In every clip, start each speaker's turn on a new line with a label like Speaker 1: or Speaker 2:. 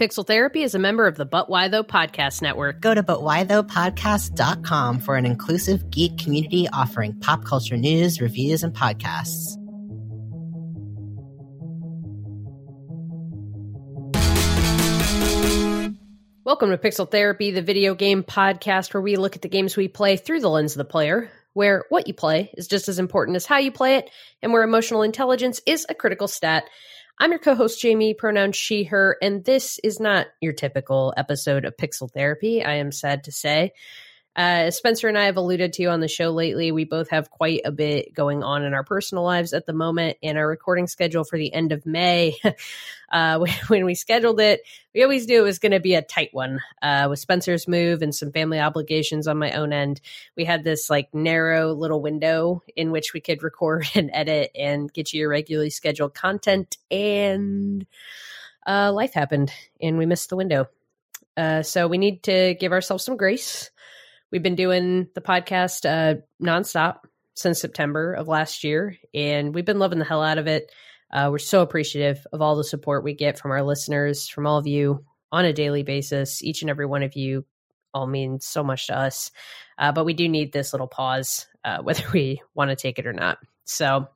Speaker 1: Pixel Therapy is a member of the But Why Though Podcast Network.
Speaker 2: Go to butwhythoughpodcast.com for an inclusive geek community offering pop culture news, reviews, and podcasts.
Speaker 1: Welcome to Pixel Therapy, the video game podcast where we look at the games we play through the lens of the player, where what you play is just as important as how you play it, and where emotional intelligence is a critical stat. I'm your co host, Jamie, pronoun she, her, and this is not your typical episode of Pixel Therapy, I am sad to say. Uh, Spencer and I have alluded to on the show lately, we both have quite a bit going on in our personal lives at the moment, and our recording schedule for the end of May, uh, when we scheduled it, we always knew it was going to be a tight one. Uh, with Spencer's move and some family obligations on my own end, we had this like narrow little window in which we could record and edit and get you your regularly scheduled content, and uh, life happened, and we missed the window. Uh, so we need to give ourselves some grace We've been doing the podcast uh, nonstop since September of last year, and we've been loving the hell out of it. Uh, we're so appreciative of all the support we get from our listeners, from all of you on a daily basis. Each and every one of you all means so much to us. Uh, but we do need this little pause, uh, whether we want to take it or not. So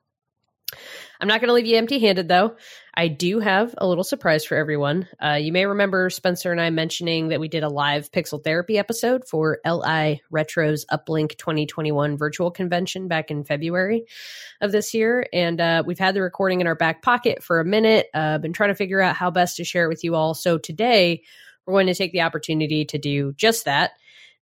Speaker 1: I'm not going to leave you empty handed, though. I do have a little surprise for everyone. Uh, you may remember Spencer and I mentioning that we did a live pixel therapy episode for LI Retro's Uplink 2021 virtual convention back in February of this year. And uh, we've had the recording in our back pocket for a minute. Uh, been trying to figure out how best to share it with you all. So today, we're going to take the opportunity to do just that.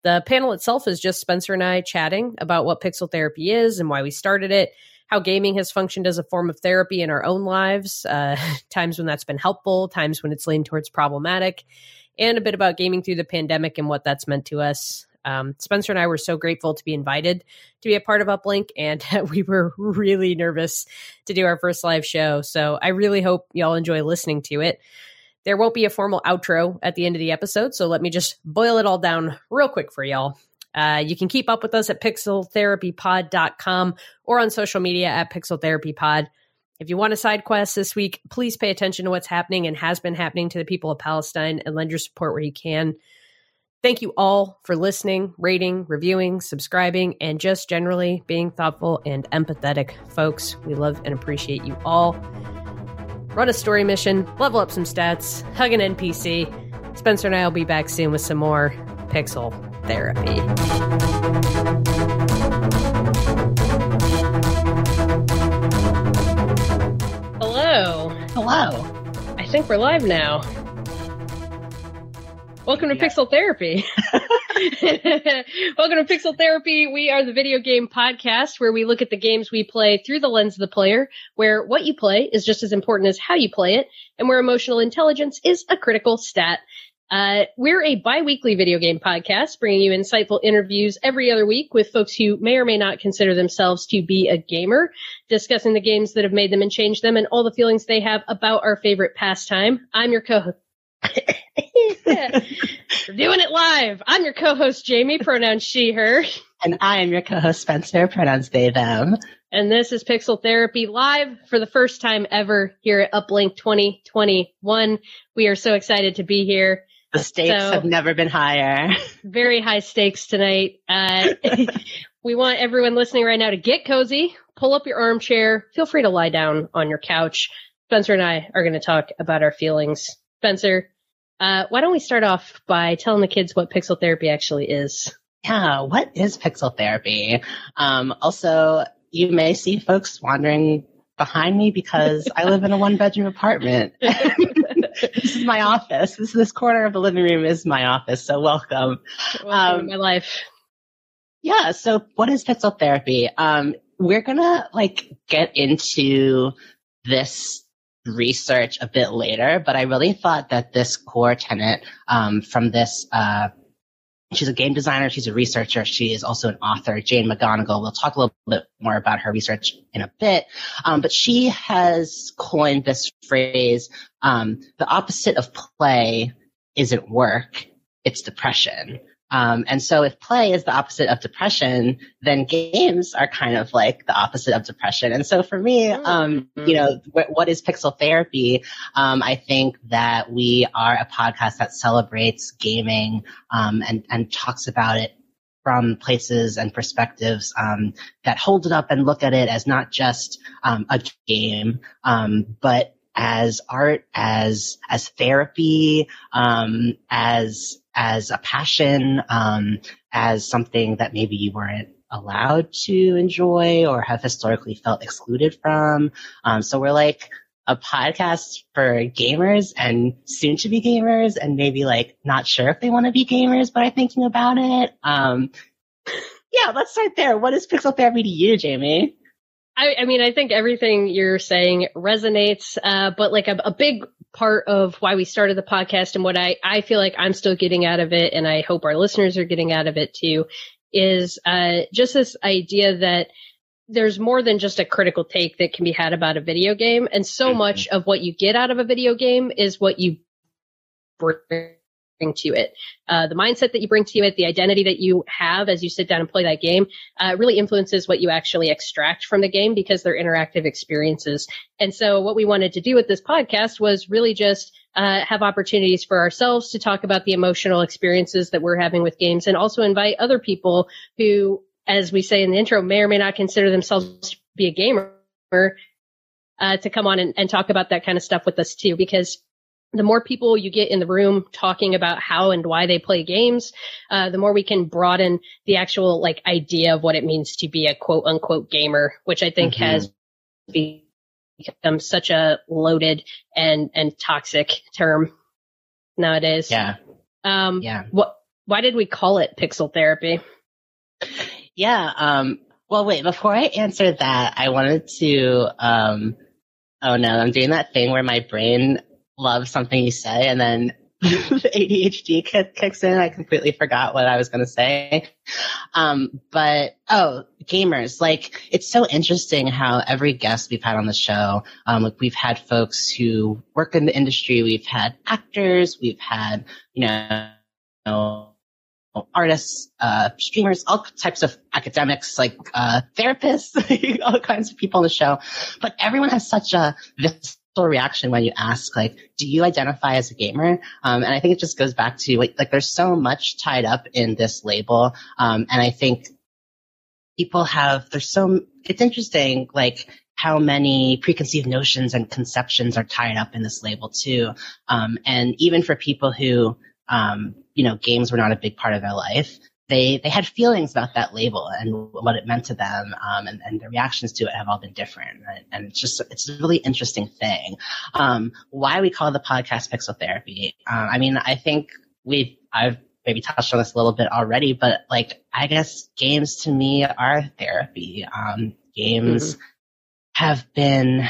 Speaker 1: The panel itself is just Spencer and I chatting about what pixel therapy is and why we started it how gaming has functioned as a form of therapy in our own lives, uh, times when that's been helpful, times when it's leaned towards problematic, and a bit about gaming through the pandemic and what that's meant to us. Um, Spencer and I were so grateful to be invited to be a part of Uplink, and we were really nervous to do our first live show. So I really hope y'all enjoy listening to it. There won't be a formal outro at the end of the episode, so let me just boil it all down real quick for y'all. Uh, you can keep up with us at pixeltherapypod.com or on social media at pixeltherapypod. If you want a side quest this week, please pay attention to what's happening and has been happening to the people of Palestine and lend your support where you can. Thank you all for listening, rating, reviewing, subscribing, and just generally being thoughtful and empathetic, folks. We love and appreciate you all. Run a story mission, level up some stats, hug an NPC. Spencer and I will be back soon with some more Pixel therapy. Hello.
Speaker 2: Hello.
Speaker 1: I think we're live now. Welcome to yeah. Pixel Therapy. Welcome to Pixel Therapy. We are the video game podcast where we look at the games we play through the lens of the player, where what you play is just as important as how you play it, and where emotional intelligence is a critical stat. Uh, we're a bi-weekly video game podcast bringing you insightful interviews every other week with folks who may or may not consider themselves to be a gamer, discussing the games that have made them and changed them and all the feelings they have about our favorite pastime. I'm your co-host. We're doing it live. I'm your co-host Jamie, pronouns she, her.
Speaker 2: And I am your co-host Spencer, pronouns they, them.
Speaker 1: And this is Pixel Therapy live for the first time ever here at Uplink 2021. We are so excited to be here.
Speaker 2: The stakes so, have never been higher.
Speaker 1: Very high stakes tonight. Uh, we want everyone listening right now to get cozy, pull up your armchair, feel free to lie down on your couch. Spencer and I are going to talk about our feelings. Spencer, uh, why don't we start off by telling the kids what pixel therapy actually is?
Speaker 2: Yeah, what is pixel therapy? Um, also, you may see folks wandering behind me because I live in a one bedroom apartment. this is my office. This this corner of the living room is my office. So welcome.
Speaker 1: Welcome um, my life.
Speaker 2: Yeah. So what is pixel therapy? Um, we're gonna like get into this research a bit later, but I really thought that this core tenet um, from this uh, She's a game designer. She's a researcher. She is also an author, Jane McGonigal. We'll talk a little bit more about her research in a bit. Um, but she has coined this phrase, um, the opposite of play isn't work, it's depression. Um, and so if play is the opposite of depression, then games are kind of like the opposite of depression. And so for me, um, you know, wh- what is pixel therapy? Um, I think that we are a podcast that celebrates gaming, um, and, and talks about it from places and perspectives um, that hold it up and look at it as not just um, a game, um, but as art, as as therapy, um, as as a passion, um, as something that maybe you weren't allowed to enjoy or have historically felt excluded from. Um, so we're like a podcast for gamers and soon to be gamers and maybe like not sure if they want to be gamers, but are thinking about it. Um, yeah, let's start there. What is pixel therapy to you, Jamie?
Speaker 1: I, I mean, I think everything you're saying resonates, uh, but like a, a big part of why we started the podcast and what I, I feel like I'm still getting out of it, and I hope our listeners are getting out of it too, is uh, just this idea that there's more than just a critical take that can be had about a video game. And so mm-hmm. much of what you get out of a video game is what you bring to it. Uh, the mindset that you bring to it, the identity that you have as you sit down and play that game, uh, really influences what you actually extract from the game because they're interactive experiences. And so what we wanted to do with this podcast was really just uh, have opportunities for ourselves to talk about the emotional experiences that we're having with games and also invite other people who as we say in the intro, may or may not consider themselves to be a gamer, uh, to come on and, and talk about that kind of stuff with us too, because the more people you get in the room talking about how and why they play games, uh, the more we can broaden the actual like idea of what it means to be a quote unquote gamer, which I think mm-hmm. has become such a loaded and and toxic term nowadays.
Speaker 2: Yeah.
Speaker 1: Um, yeah. What? Why did we call it pixel therapy?
Speaker 2: Yeah. Um, well, wait, before I answer that, I wanted to, um, oh no, I'm doing that thing where my brain loves something you say and then the ADHD kicks in. I completely forgot what I was going to say. Um, but oh, gamers, like it's so interesting how every guest we've had on the show, um, like we've had folks who work in the industry, we've had actors, we've had, you know, artists, uh, streamers, all types of academics, like uh, therapists, all kinds of people on the show. But everyone has such a reaction when you ask, like, do you identify as a gamer? Um, and I think it just goes back to like, like there's so much tied up in this label, um, and I think people have there's so it's interesting, like how many preconceived notions and conceptions are tied up in this label too. Um, and even for people who um, you know, games were not a big part of their life. They, they had feelings about that label and what it meant to them. Um, and, and their reactions to it have all been different. Right? And it's just, it's a really interesting thing. Um, why we call the podcast Pixel Therapy. Um, I mean, I think we've, I've maybe touched on this a little bit already, but like, I guess games to me are therapy. Um, games mm-hmm. have been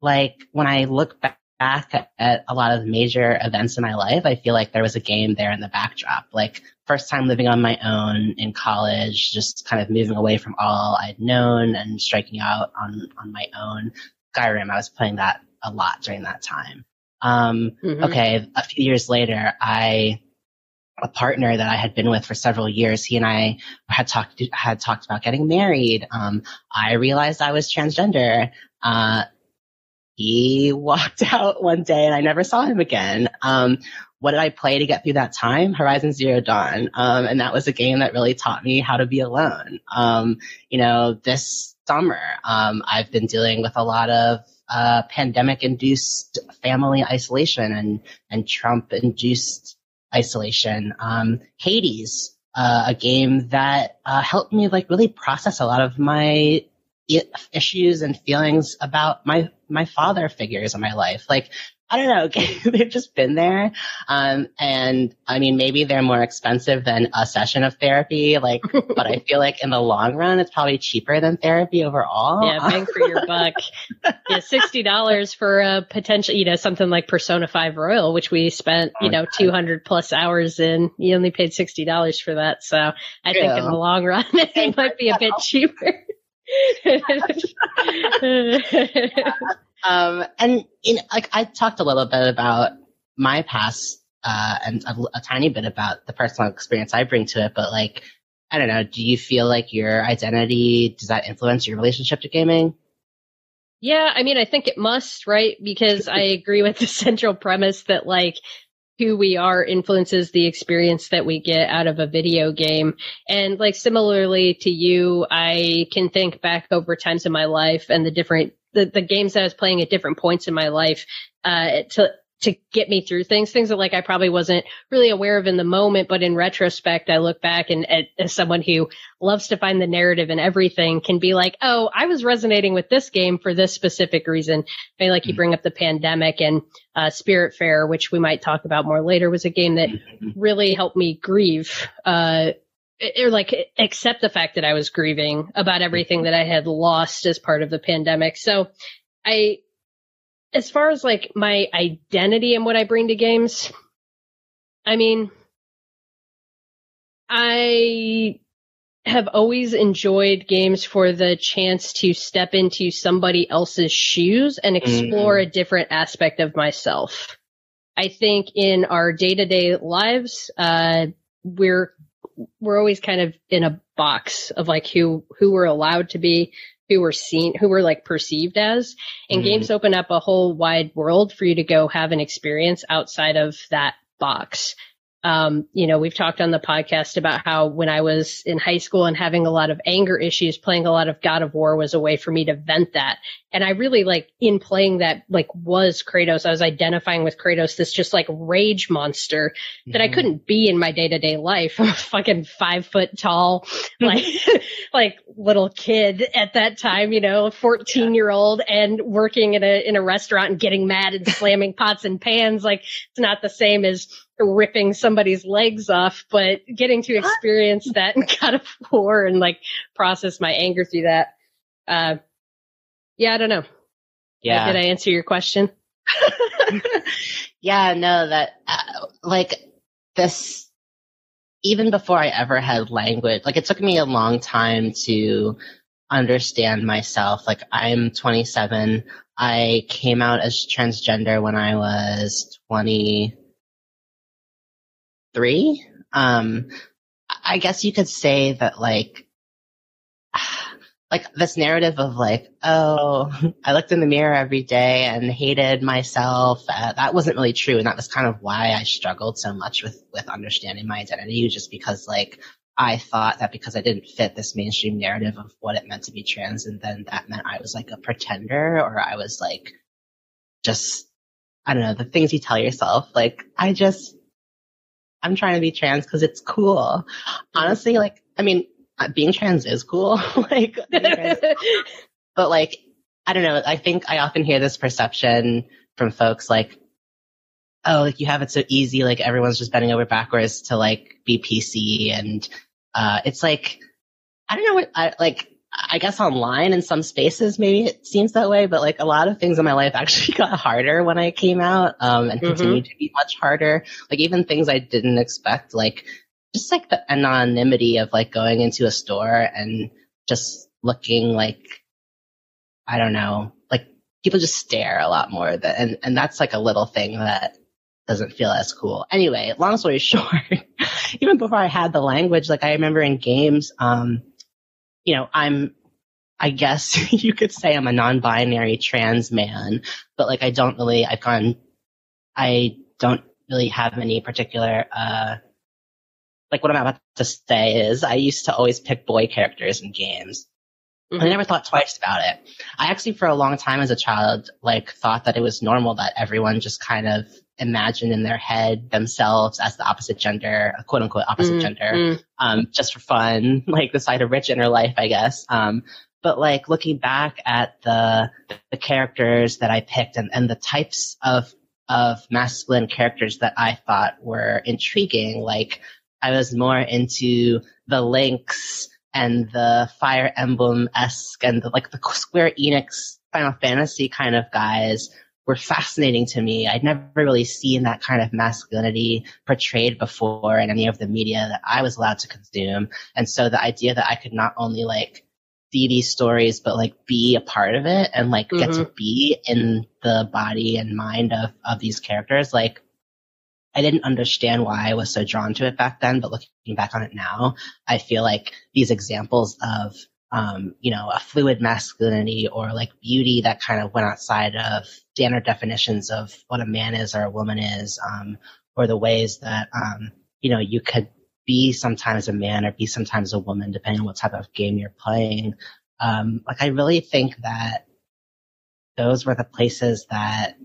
Speaker 2: like, when I look back back at a lot of major events in my life, I feel like there was a game there in the backdrop. Like first time living on my own in college, just kind of moving away from all I'd known and striking out on, on my own. Skyrim, I was playing that a lot during that time. Um, mm-hmm. okay, a few years later, I, a partner that I had been with for several years, he and I had talked, had talked about getting married. Um, I realized I was transgender. Uh, he walked out one day and I never saw him again. Um, what did I play to get through that time? Horizon Zero Dawn. Um, and that was a game that really taught me how to be alone. Um, you know, this summer, um, I've been dealing with a lot of, uh, pandemic induced family isolation and, and Trump induced isolation. Um, Hades, uh, a game that, uh, helped me like really process a lot of my issues and feelings about my my father figures in my life. Like I don't know, they've just been there. Um, and I mean, maybe they're more expensive than a session of therapy, like, but I feel like in the long run, it's probably cheaper than therapy overall.
Speaker 1: Yeah, bang for your buck. yeah, $60 for a potential, you know, something like Persona 5 Royal, which we spent, you oh, know, 200 plus hours in. You only paid $60 for that. So I True. think in the long run, it might be a bit cheaper.
Speaker 2: Um, and know, like I talked a little bit about my past uh, and a, a tiny bit about the personal experience I bring to it, but like, I don't know, do you feel like your identity, does that influence your relationship to gaming?
Speaker 1: Yeah, I mean, I think it must, right? Because I agree with the central premise that like who we are influences the experience that we get out of a video game. And like similarly to you, I can think back over times in my life and the different the, the games that I was playing at different points in my life uh, to to get me through things, things that like I probably wasn't really aware of in the moment, but in retrospect, I look back and, as someone who loves to find the narrative and everything can be like, oh, I was resonating with this game for this specific reason. I mean, like you mm-hmm. bring up the pandemic and uh, Spiritfarer, which we might talk about more later, was a game that mm-hmm. really helped me grieve. Uh, or like accept the fact that I was grieving about everything that I had lost as part of the pandemic. So I as far as like my identity and what I bring to games, I mean, I have always enjoyed games for the chance to step into somebody else's shoes and explore mm-hmm. a different aspect of myself. I think in our day to day lives, uh, we're, we're always kind of in a box of like who, who we're allowed to be, who were seen, who were like perceived as. And mm games open up a whole wide world for you to go have an experience outside of that box. Um, you know, we've talked on the podcast about how when I was in high school and having a lot of anger issues, playing a lot of God of War was a way for me to vent that. And I really like in playing that, like was Kratos. I was identifying with Kratos, this just like rage monster mm-hmm. that I mm-hmm. couldn't be in my day to day life. I'm a fucking five foot tall, like, like little kid at that time, you know, 14 year old and working in a, in a restaurant and getting mad and slamming pots and pans. Like it's not the same as ripping somebody's legs off, but getting to experience that and God of War and like process my anger through that. Uh, yeah, I don't know.
Speaker 2: Yeah.
Speaker 1: Did I answer your question?
Speaker 2: yeah, no, that, uh, like this, even before I ever had language, like it took me a long time to understand myself. Like I'm 27. I came out as transgender when I was 20, three. Um, I guess you could say that like, like this narrative of like, oh, I looked in the mirror every day and hated myself. Uh, that wasn't really true. And that was kind of why I struggled so much with, with understanding my identity just because like I thought that because I didn't fit this mainstream narrative of what it meant to be trans and then that meant I was like a pretender or I was like just, I don't know, the things you tell yourself. Like I just, I'm trying to be trans because it's cool. Honestly, like, I mean, uh, being trans is cool. like, trans, but like, I don't know. I think I often hear this perception from folks like, oh, like you have it so easy. Like everyone's just bending over backwards to like be PC. And, uh, it's like, I don't know what I like. I guess online in some spaces maybe it seems that way, but like a lot of things in my life actually got harder when I came out, um, and mm-hmm. continue to be much harder. Like even things I didn't expect, like just like the anonymity of like going into a store and just looking like, I don't know, like people just stare a lot more that, and, and that's like a little thing that doesn't feel as cool. Anyway, long story short, even before I had the language, like I remember in games, um, you know, I'm, I guess you could say I'm a non-binary trans man, but like I don't really, I've gone, I don't really have any particular, uh, like what I'm about to say is I used to always pick boy characters in games. Mm-hmm. I never thought twice about it. I actually, for a long time as a child, like thought that it was normal that everyone just kind of imagined in their head themselves as the opposite gender, quote unquote opposite mm-hmm. gender, mm. um, just for fun, like the side of rich inner life, I guess. Um, but like looking back at the the characters that I picked and, and the types of of masculine characters that I thought were intriguing, like I was more into the Links and the Fire Emblem esque and the, like the Square Enix Final Fantasy kind of guys were fascinating to me. I'd never really seen that kind of masculinity portrayed before in any of the media that I was allowed to consume. And so the idea that I could not only like see these stories, but like be a part of it and like mm-hmm. get to mm-hmm. be in the body and mind of, of these characters, like I didn't understand why I was so drawn to it back then, but looking back on it now, I feel like these examples of um, you know, a fluid masculinity or like beauty that kind of went outside of standard definitions of what a man is or a woman is, um, or the ways that, um, you know, you could be sometimes a man or be sometimes a woman, depending on what type of game you're playing. Um, like I really think that those were the places that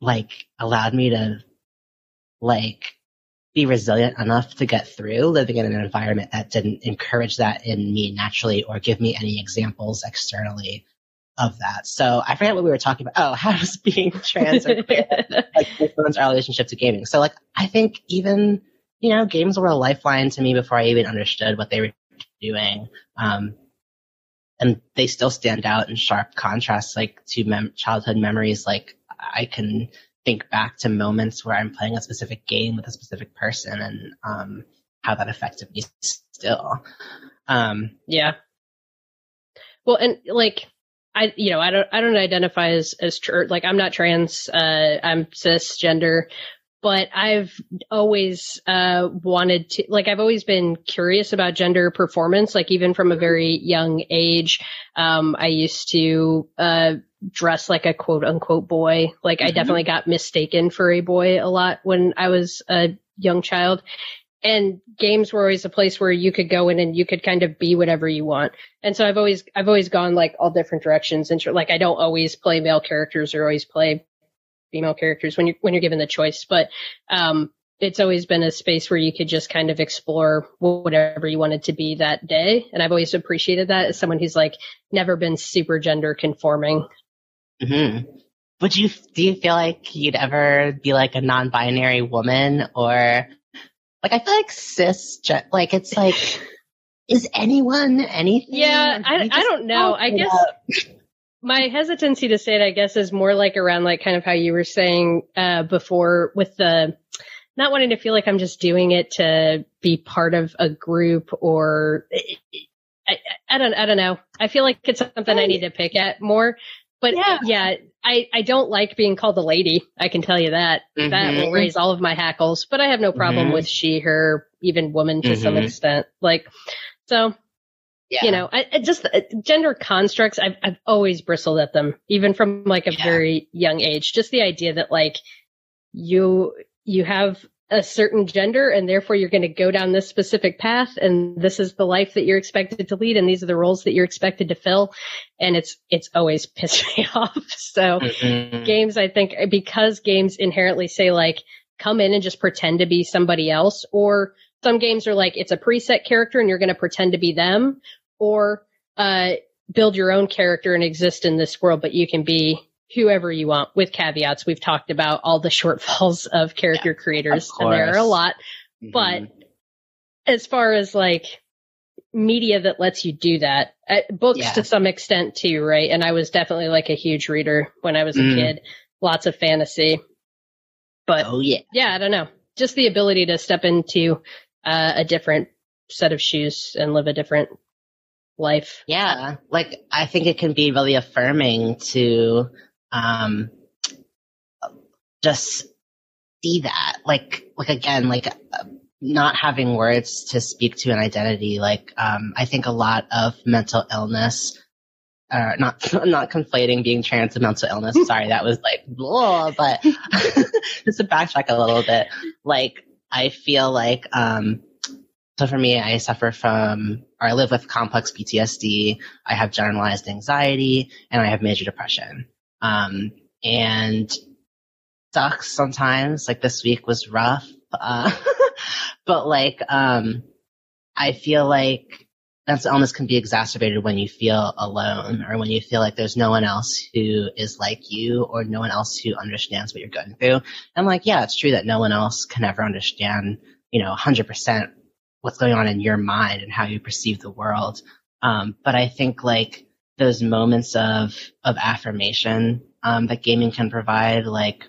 Speaker 2: like allowed me to like be resilient enough to get through living in an environment that didn't encourage that in me naturally or give me any examples externally of that. So I forget what we were talking about. Oh, how does being trans or queer like influence our relationship to gaming? So like I think even you know games were a lifeline to me before I even understood what they were doing. Um, and they still stand out in sharp contrast, like to mem- childhood memories. Like I can think back to moments where I'm playing a specific game with a specific person and um, how that affected me still. Um,
Speaker 1: yeah. Well, and like I, you know, I don't, I don't identify as as tr- like I'm not trans. Uh, I'm cisgender, but I've always uh, wanted to, like, I've always been curious about gender performance, like, even from a very young age. Um, I used to uh, dress like a quote unquote boy. Like, mm-hmm. I definitely got mistaken for a boy a lot when I was a young child. And games were always a place where you could go in and you could kind of be whatever you want. And so I've always, I've always gone like all different directions. And like, I don't always play male characters or always play female characters when you're when you're given the choice. But um, it's always been a space where you could just kind of explore whatever you wanted to be that day. And I've always appreciated that as someone who's like never been super gender conforming.
Speaker 2: Mm-hmm. Would you do you feel like you'd ever be like a non-binary woman or like I feel like cis like it's like is anyone anything?
Speaker 1: Yeah, I, I don't know. I guess my hesitancy to say it, I guess, is more like around like kind of how you were saying uh, before with the not wanting to feel like I'm just doing it to be part of a group or I, I don't I don't know. I feel like it's something I need to pick at more. But yeah, yeah I, I don't like being called a lady. I can tell you that. Mm-hmm. That will raise all of my hackles. But I have no problem mm-hmm. with she, her, even woman to mm-hmm. some extent. Like, so yeah. You know, I, I just uh, gender constructs. I've I've always bristled at them, even from like a yeah. very young age. Just the idea that like you you have a certain gender and therefore you're going to go down this specific path and this is the life that you're expected to lead and these are the roles that you're expected to fill and it's it's always pissed me off so mm-hmm. games i think because games inherently say like come in and just pretend to be somebody else or some games are like it's a preset character and you're going to pretend to be them or uh, build your own character and exist in this world, but you can be whoever you want with caveats. We've talked about all the shortfalls of character yeah, creators, of and there are a lot. Mm-hmm. But as far as like media that lets you do that, uh, books yeah. to some extent too, right? And I was definitely like a huge reader when I was a mm. kid, lots of fantasy. But oh, yeah. yeah, I don't know. Just the ability to step into uh, a different set of shoes and live a different life.
Speaker 2: Yeah. Like I think it can be really affirming to um just see that. Like like again, like uh, not having words to speak to an identity. Like um I think a lot of mental illness uh, not not conflating being trans and mental illness. Sorry, that was like blah, but just to backtrack a little bit, like I feel like um so for me, I suffer from, or I live with complex PTSD. I have generalized anxiety and I have major depression. Um, and sucks sometimes. Like this week was rough. Uh, but like, um, I feel like mental illness can be exacerbated when you feel alone or when you feel like there's no one else who is like you or no one else who understands what you're going through. And like, yeah, it's true that no one else can ever understand, you know, 100% what's going on in your mind and how you perceive the world. Um, but I think like those moments of of affirmation um, that gaming can provide, like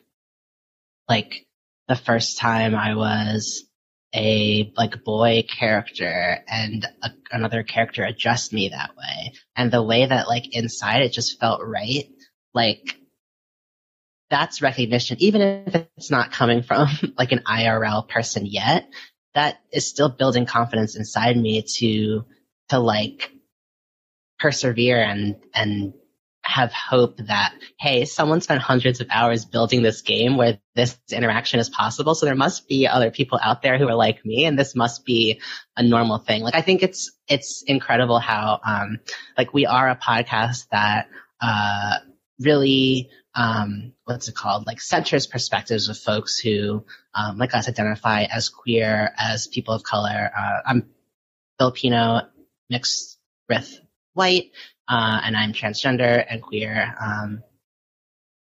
Speaker 2: like the first time I was a like boy character and a, another character addressed me that way, and the way that like inside it just felt right, like that's recognition, even if it's not coming from like an IRL person yet, that is still building confidence inside me to, to like persevere and, and have hope that, hey, someone spent hundreds of hours building this game where this interaction is possible. So there must be other people out there who are like me and this must be a normal thing. Like I think it's, it's incredible how, um, like we are a podcast that, uh, really, um, what's it called? Like centers perspectives of folks who, um, like us identify as queer, as people of color. Uh, I'm Filipino mixed with white uh, and I'm transgender and queer. Um,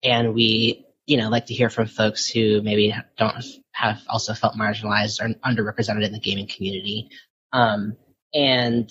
Speaker 2: and we, you know, like to hear from folks who maybe don't have also felt marginalized or underrepresented in the gaming community. Um, and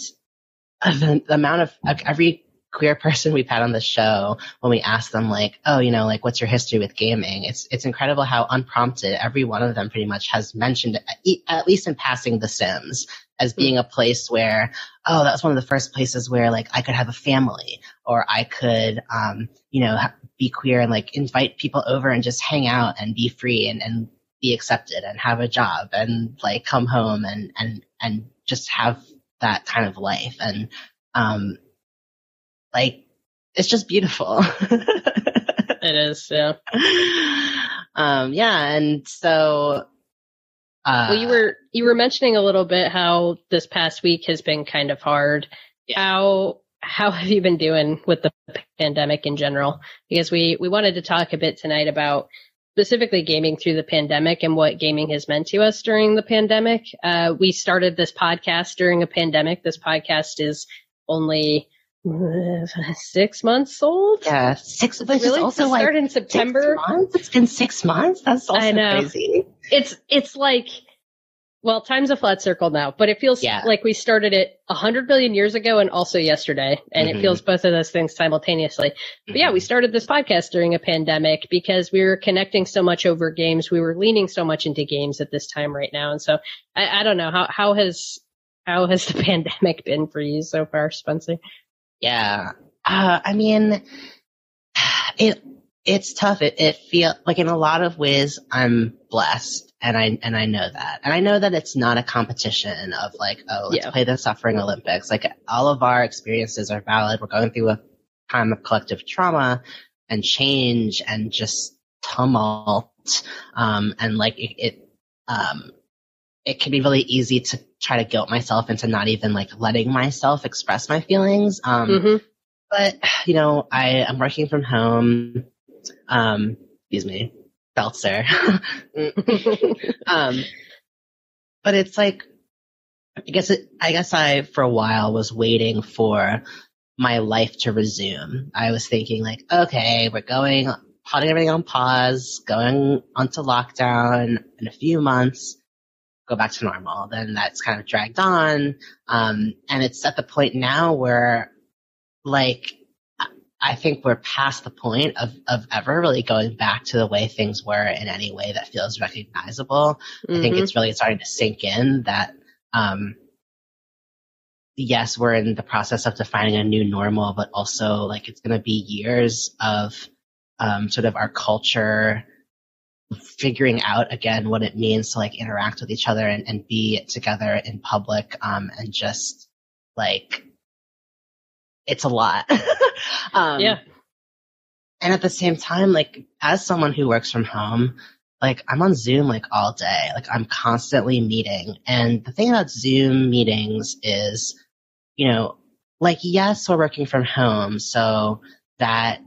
Speaker 2: the, the amount of like, every queer person we've had on the show when we ask them like, oh, you know, like what's your history with gaming? It's it's incredible how unprompted every one of them pretty much has mentioned at least in passing The Sims as being a place where, oh, that's one of the first places where like I could have a family or I could, um, you know, be queer and like invite people over and just hang out and be free and, and be accepted and have a job and like come home and, and, and just have that kind of life. And, um, like, it's just beautiful.
Speaker 1: it is, yeah.
Speaker 2: Um, yeah. And so,
Speaker 1: uh, well, you were you were mentioning a little bit how this past week has been kind of hard. Yeah. How how have you been doing with the pandemic in general? Because we we wanted to talk a bit tonight about specifically gaming through the pandemic and what gaming has meant to us during the pandemic. Uh, we started this podcast during a pandemic. This podcast is only six months old.
Speaker 2: Yeah, six.
Speaker 1: But really, also to start like in September.
Speaker 2: months. It's been six months. That's also I know. crazy.
Speaker 1: It's it's like, well, time's a flat circle now, but it feels yeah. like we started it a hundred billion years ago and also yesterday, and mm-hmm. it feels both of those things simultaneously. Mm-hmm. But yeah, we started this podcast during a pandemic because we were connecting so much over games. We were leaning so much into games at this time right now, and so I, I don't know how how has how has the pandemic been for you so far, Spencer?
Speaker 2: Yeah. Uh, I mean, it, it's tough. It, it feel like in a lot of ways I'm blessed and I, and I know that. And I know that it's not a competition of like, oh, let's yeah. play the suffering Olympics. Like all of our experiences are valid. We're going through a time of collective trauma and change and just tumult. Um, and like it, it um, it can be really easy to try to guilt myself into not even like letting myself express my feelings. Um, mm-hmm. but you know, I am working from home. Um, excuse me, Belzer. um, but it's like, I guess it, I guess I, for a while was waiting for my life to resume. I was thinking like, okay, we're going, putting everything on pause, going onto lockdown in a few months go back to normal. Then that's kind of dragged on. Um, and it's at the point now where like, I think we're past the point of, of ever really going back to the way things were in any way that feels recognizable. Mm-hmm. I think mm-hmm. it's really starting to sink in that, um, yes, we're in the process of defining a new normal, but also like it's going to be years of, um, sort of our culture figuring out again what it means to like interact with each other and, and be together in public um, and just like it's a lot.
Speaker 1: Um, yeah.
Speaker 2: and at the same time like as someone who works from home like i'm on zoom like all day. Like i'm constantly meeting. And the thing about zoom meetings is you know like yes we're working from home so that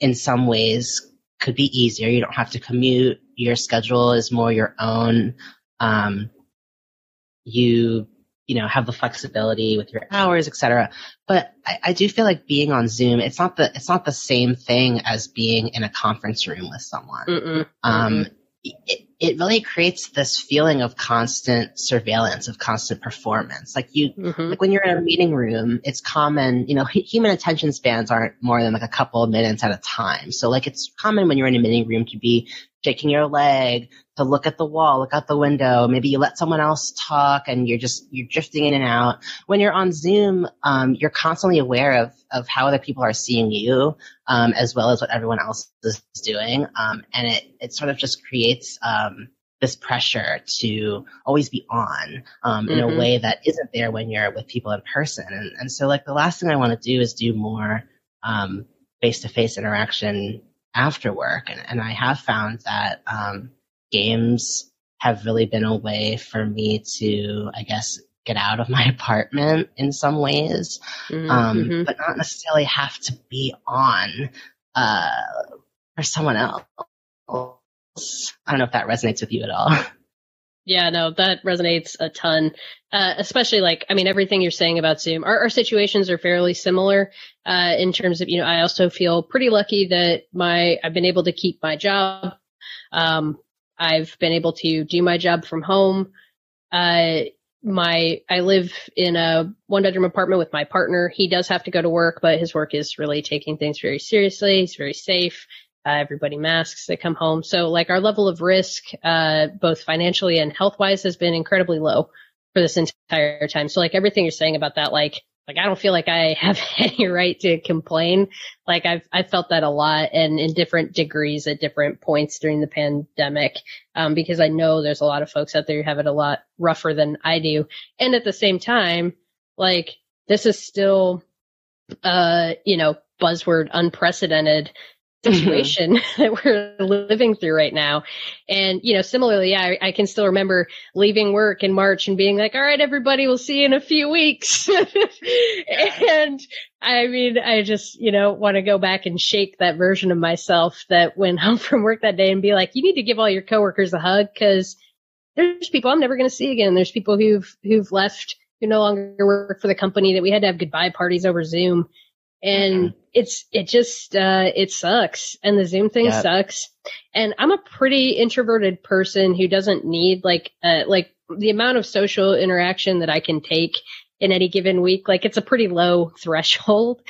Speaker 2: in some ways could be easier. You don't have to commute. Your schedule is more your own. Um, you, you know, have the flexibility with your hours, etc. But I, I, do feel like being on Zoom, it's not the, it's not the same thing as being in a conference room with someone. Mm-mm, um, mm-mm. It, it really creates this feeling of constant surveillance, of constant performance. Like you, mm-hmm. like when you're in a meeting room, it's common, you know, human attention spans aren't more than like a couple of minutes at a time. So like it's common when you're in a meeting room to be shaking your leg, to look at the wall, look out the window. Maybe you let someone else talk and you're just, you're drifting in and out. When you're on Zoom, um, you're constantly aware of, of how other people are seeing you, um, as well as what everyone else is doing. Um, and it, it sort of just creates, um, this pressure to always be on um, in mm-hmm. a way that isn't there when you're with people in person. And, and so, like, the last thing I want to do is do more face to face interaction after work. And, and I have found that um, games have really been a way for me to, I guess, get out of my apartment in some ways, mm-hmm. um, mm-hmm. but not necessarily have to be on uh, for someone else. I don't know if that resonates with you at all.
Speaker 1: Yeah, no, that resonates a ton. Uh, especially like, I mean, everything you're saying about Zoom, our, our situations are fairly similar, uh, in terms of, you know, I also feel pretty lucky that my, I've been able to keep my job. Um, I've been able to do my job from home. Uh, my, I live in a one bedroom apartment with my partner. He does have to go to work, but his work is really taking things very seriously. He's very safe uh, everybody masks they come home. So like our level of risk, uh, both financially and health wise has been incredibly low for this entire time. So like everything you're saying about that, like, like I don't feel like I have any right to complain. Like I've, I felt that a lot and in different degrees at different points during the pandemic. Um, because I know there's a lot of folks out there who have it a lot rougher than I do. And at the same time, like this is still, uh, you know, buzzword unprecedented Mm-hmm. situation that we're living through right now. And, you know, similarly, I, I can still remember leaving work in March and being like, all right, everybody, we'll see you in a few weeks. and I mean, I just, you know, want to go back and shake that version of myself that went home from work that day and be like, you need to give all your coworkers a hug because there's people I'm never going to see again. There's people who've, who've left who no longer work for the company that we had to have goodbye parties over Zoom and mm-hmm. it's it just uh it sucks and the zoom thing yep. sucks and i'm a pretty introverted person who doesn't need like uh like the amount of social interaction that i can take in any given week like it's a pretty low threshold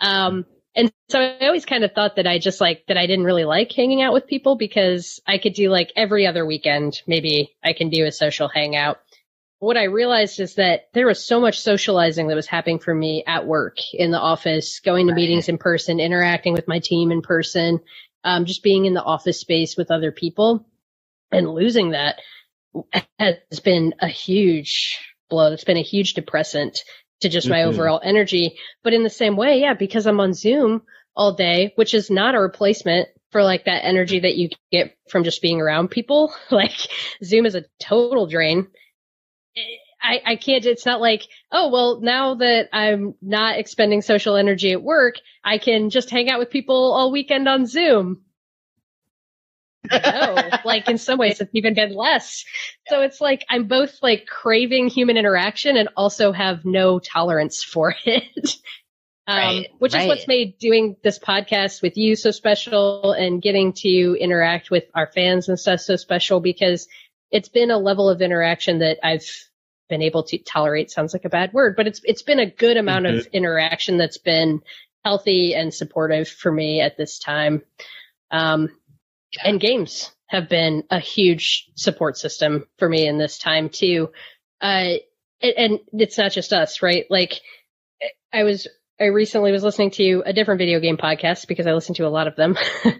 Speaker 1: um and so I always kind of thought that I just like that I didn't really like hanging out with people because I could do like every other weekend, maybe I can do a social hangout what I realized is that there was so much socializing that was happening for me at work, in the office, going to right. meetings in person, interacting with my team in person, um, just being in the office space with other people and losing that has been a huge blow. It's been a huge depressant to just my mm-hmm. overall energy. But in the same way, yeah, because I'm on Zoom all day, which is not a replacement for like that energy that you get from just being around people. Like Zoom is a total drain. I, I can't, it's not like, oh, well, now that I'm not expending social energy at work, I can just hang out with people all weekend on Zoom. no, like in some ways it's even been less. So it's like I'm both like craving human interaction and also have no tolerance for it. um, right, which right. is what's made doing this podcast with you so special and getting to interact with our fans and stuff so special because it's been a level of interaction that I've been able to tolerate sounds like a bad word, but it's it's been a good amount mm-hmm. of interaction that's been healthy and supportive for me at this time. Um, yeah. and games have been a huge support system for me in this time too. Uh, and, and it's not just us, right? Like I was I recently was listening to a different video game podcast because I listen to a lot of them. uh,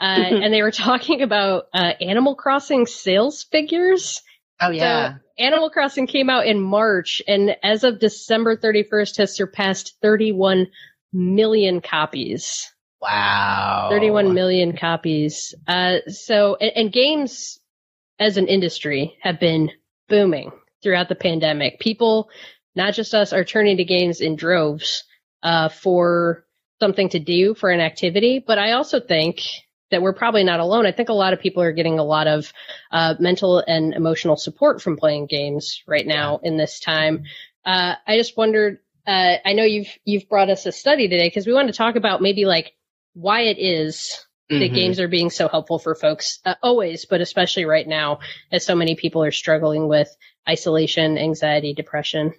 Speaker 1: and they were talking about uh, Animal Crossing sales figures.
Speaker 2: Oh, yeah. So
Speaker 1: Animal Crossing came out in March and as of December 31st has surpassed 31 million copies.
Speaker 2: Wow.
Speaker 1: 31 million copies. Uh, so, and, and games as an industry have been booming throughout the pandemic. People, not just us, are turning to games in droves uh, for something to do for an activity. But I also think that we're probably not alone. I think a lot of people are getting a lot of uh, mental and emotional support from playing games right now in this time. Uh, I just wondered. Uh, I know you've you've brought us a study today because we wanted to talk about maybe like why it is that mm-hmm. games are being so helpful for folks uh, always, but especially right now as so many people are struggling with isolation, anxiety, depression.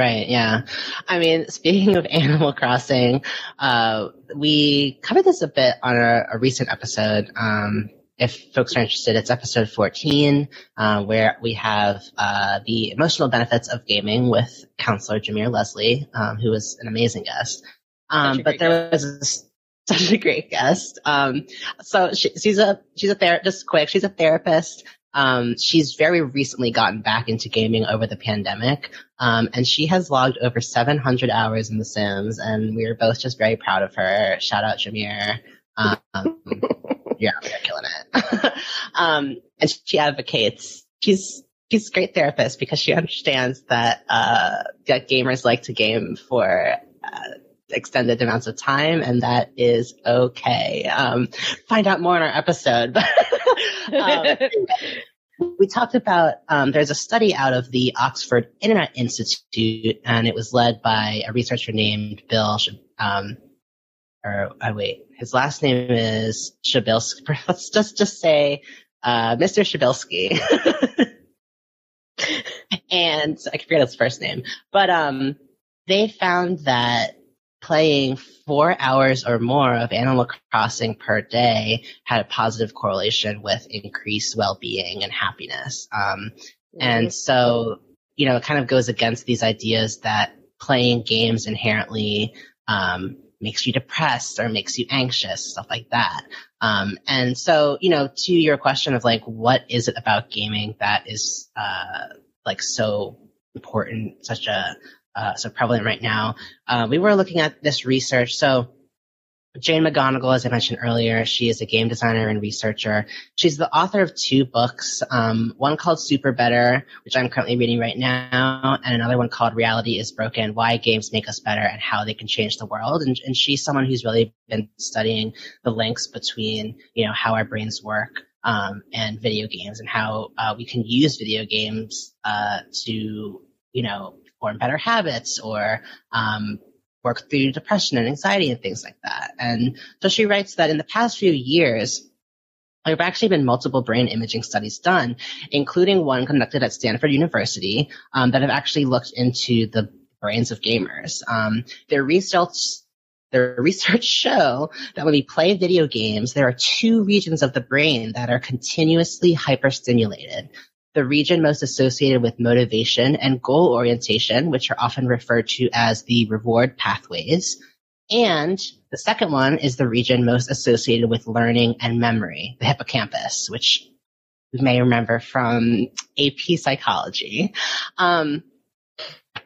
Speaker 2: Right, yeah. I mean, speaking of Animal Crossing, uh, we covered this a bit on a, a recent episode, um, if folks are interested, it's episode 14, uh, where we have uh, the emotional benefits of gaming with counselor Jameer Leslie, um, who was an amazing guest. Um, but there guest. was such a great guest. Um, so she, she's a she's a therapist. Just quick, she's a therapist. Um, she's very recently gotten back into gaming over the pandemic, um, and she has logged over 700 hours in The Sims, and we are both just very proud of her. Shout out Jameer. Um, yeah, we're killing it. um, and she advocates. She's she's a great therapist because she understands that uh, that gamers like to game for. Uh, extended amounts of time, and that is okay. Um, find out more in our episode. um, we talked about um, there's a study out of the Oxford Internet Institute, and it was led by a researcher named Bill. Um, or I uh, wait, his last name is Przybylski. Let's just just say uh, Mr. Przybylski. and I forget his first name, but um, they found that playing four hours or more of Animal Crossing per day had a positive correlation with increased well-being and happiness. Um. And so, you know, it kind of goes against these ideas that playing games inherently um, makes you depressed or makes you anxious, stuff like that. Um, and so, you know, to your question of like, what is it about gaming that is uh, like so important, such a uh, so prevalent right now. Uh, we were looking at this research. So Jane McGonigal, as I mentioned earlier, she is a game designer and researcher. She's the author of two books, um, one called SuperBetter, which I'm currently reading right now, and another one called Reality is Broken, Why Games Make Us Better and How They Can Change the World. And, and she's someone who's really been studying the links between, you know, how our brains work um, and video games and how uh, we can use video games uh, to, you know, form better habits or um, work through depression and anxiety and things like that. And so she writes that in the past few years, there have actually been multiple brain imaging studies done, including one conducted at Stanford University um, that have actually looked into the brains of gamers. Um, their research their research show that when we play video games, there are two regions of the brain that are continuously hyperstimulated the region most associated with motivation and goal orientation, which are often referred to as the reward pathways. And the second one is the region most associated with learning and memory, the hippocampus, which you may remember from AP psychology. Um,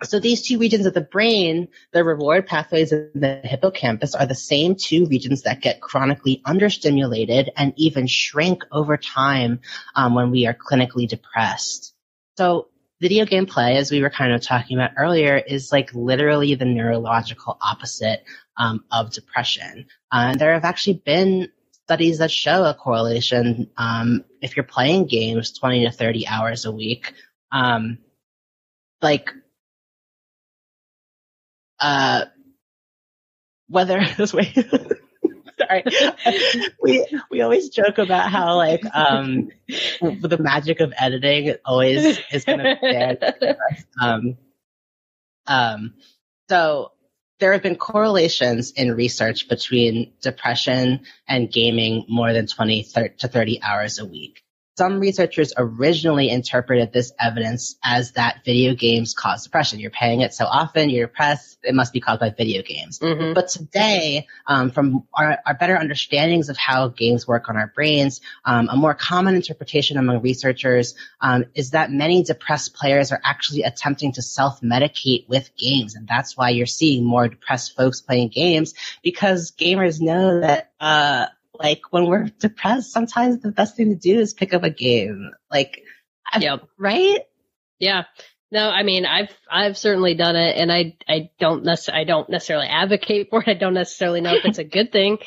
Speaker 2: so these two regions of the brain, the reward pathways in the hippocampus are the same two regions that get chronically understimulated and even shrink over time um, when we are clinically depressed. So video game play, as we were kind of talking about earlier, is like literally the neurological opposite um, of depression. Uh, and there have actually been studies that show a correlation um, if you're playing games 20 to 30 hours a week. Um, like uh, whether this way. Sorry, we we always joke about how like um, the magic of editing always is of there. Um, um, so there have been correlations in research between depression and gaming more than 20 to 30 hours a week some researchers originally interpreted this evidence as that video games cause depression. You're paying it so often, you're depressed, it must be caused by video games. Mm-hmm. But today, um, from our, our, better understandings of how games work on our brains, um, a more common interpretation among researchers um, is that many depressed players are actually attempting to self-medicate with games. And that's why you're seeing more depressed folks playing games because gamers know that uh, like when we're depressed, sometimes the best thing to do is pick up a game. Like, yep. right?
Speaker 1: Yeah. No, I mean, I've I've certainly done it, and I I don't necessarily I don't necessarily advocate for it. I don't necessarily know if it's a good thing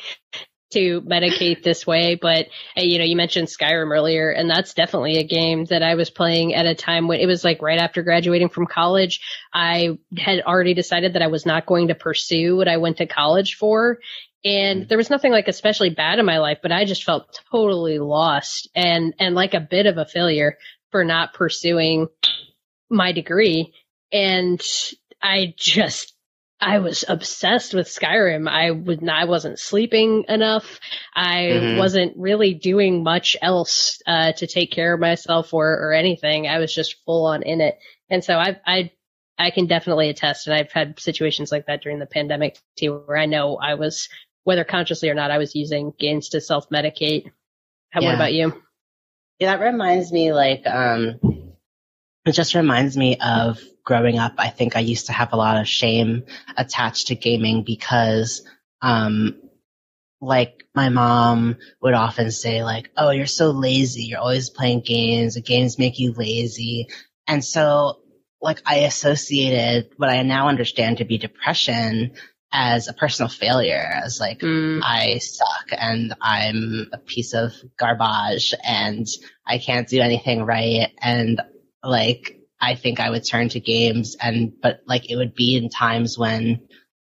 Speaker 1: to medicate this way, but you know, you mentioned Skyrim earlier, and that's definitely a game that I was playing at a time when it was like right after graduating from college. I had already decided that I was not going to pursue what I went to college for, and mm. there was nothing like especially bad in my life, but I just felt totally lost and, and like a bit of a failure for not pursuing my degree. And I just I was obsessed with Skyrim. I would not, I wasn't sleeping enough. I mm-hmm. wasn't really doing much else uh, to take care of myself or or anything. I was just full on in it. And so I I I can definitely attest and I've had situations like that during the pandemic too where I know I was whether consciously or not I was using games to self-medicate. How yeah. what about you?
Speaker 2: Yeah, that reminds me like um it just reminds me of growing up, I think I used to have a lot of shame attached to gaming because, um, like my mom would often say like, "Oh, you're so lazy. You're always playing games. The games make you lazy." And so like I associated what I now understand to be depression as a personal failure, as like mm. I suck and I'm a piece of garbage and I can't do anything right and like I think I would turn to games and, but like it would be in times when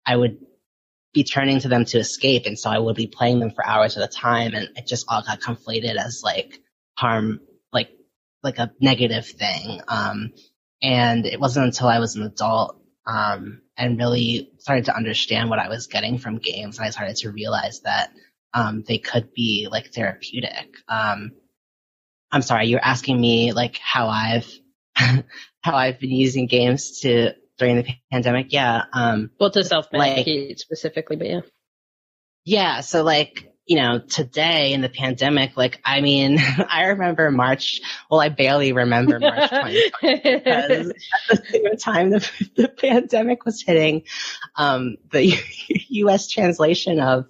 Speaker 2: I would be turning to them to escape. And so I would be playing them for hours at a time and it just all got conflated as like harm, like, like a negative thing. Um, and it wasn't until I was an adult, um, and really started to understand what I was getting from games and I started to realize that, um, they could be like therapeutic. Um, I'm sorry, you're asking me like how I've how I've been using games to during the pandemic. Yeah. Um,
Speaker 1: well, to self medicate like, specifically, but yeah.
Speaker 2: Yeah. So like, you know, today in the pandemic, like, I mean, I remember March. Well, I barely remember March 2020 because at the same time the, the pandemic was hitting, um, the U.S. translation of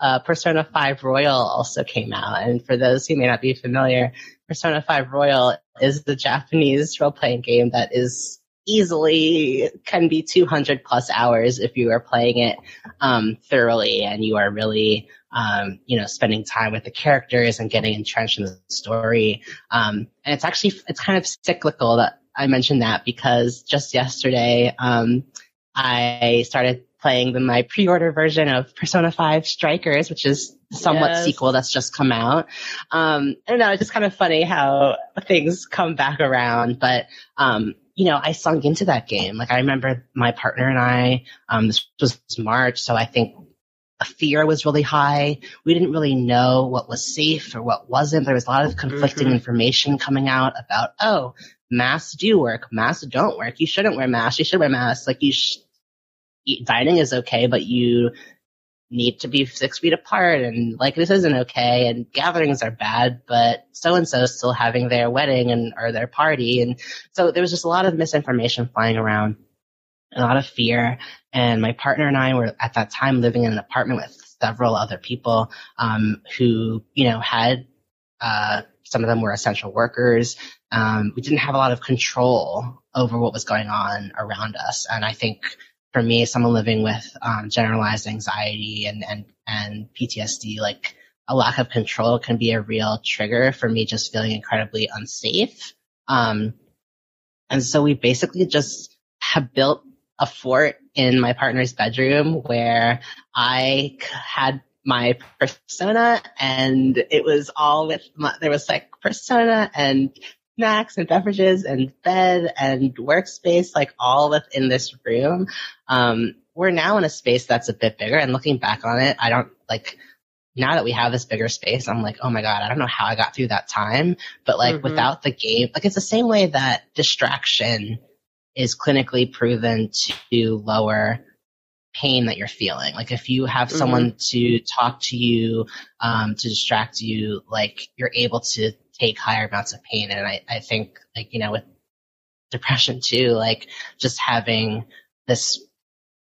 Speaker 2: uh, Persona 5 Royal also came out. And for those who may not be familiar, Persona 5 Royal is the Japanese role playing game that is easily can be 200 plus hours if you are playing it um, thoroughly and you are really um, you know spending time with the characters and getting entrenched in the story um, and it's actually it's kind of cyclical that i mentioned that because just yesterday um, i started playing the, my pre-order version of Persona 5 Strikers, which is somewhat yes. sequel that's just come out. Um, I don't know, it's just kind of funny how things come back around, but, um, you know, I sunk into that game. Like I remember my partner and I, um, this was March, so I think fear was really high. We didn't really know what was safe or what wasn't. There was a lot of conflicting mm-hmm. information coming out about, oh, masks do work, masks don't work. You shouldn't wear masks. You should wear masks. Like you, sh- dining is okay, but you need to be six feet apart and like this isn't okay and gatherings are bad, but so and so is still having their wedding and or their party. And so there was just a lot of misinformation flying around, a lot of fear. And my partner and I were at that time living in an apartment with several other people, um, who, you know, had, uh, some of them were essential workers. Um, we didn't have a lot of control over what was going on around us. And I think for me, someone living with um, generalized anxiety and, and, and PTSD, like a lack of control can be a real trigger for me just feeling incredibly unsafe. Um, and so we basically just have built a fort in my partner's bedroom where I had my persona and it was all with my, there was like persona and snacks and beverages and bed and workspace, like all within this room. Um, we're now in a space that's a bit bigger and looking back on it, I don't like, now that we have this bigger space, I'm like, oh my God, I don't know how I got through that time. But like mm-hmm. without the game, like it's the same way that distraction is clinically proven to lower pain that you're feeling. Like if you have mm-hmm. someone to talk to you, um, to distract you, like you're able to take higher amounts of pain. And I, I think like, you know, with depression too, like just having this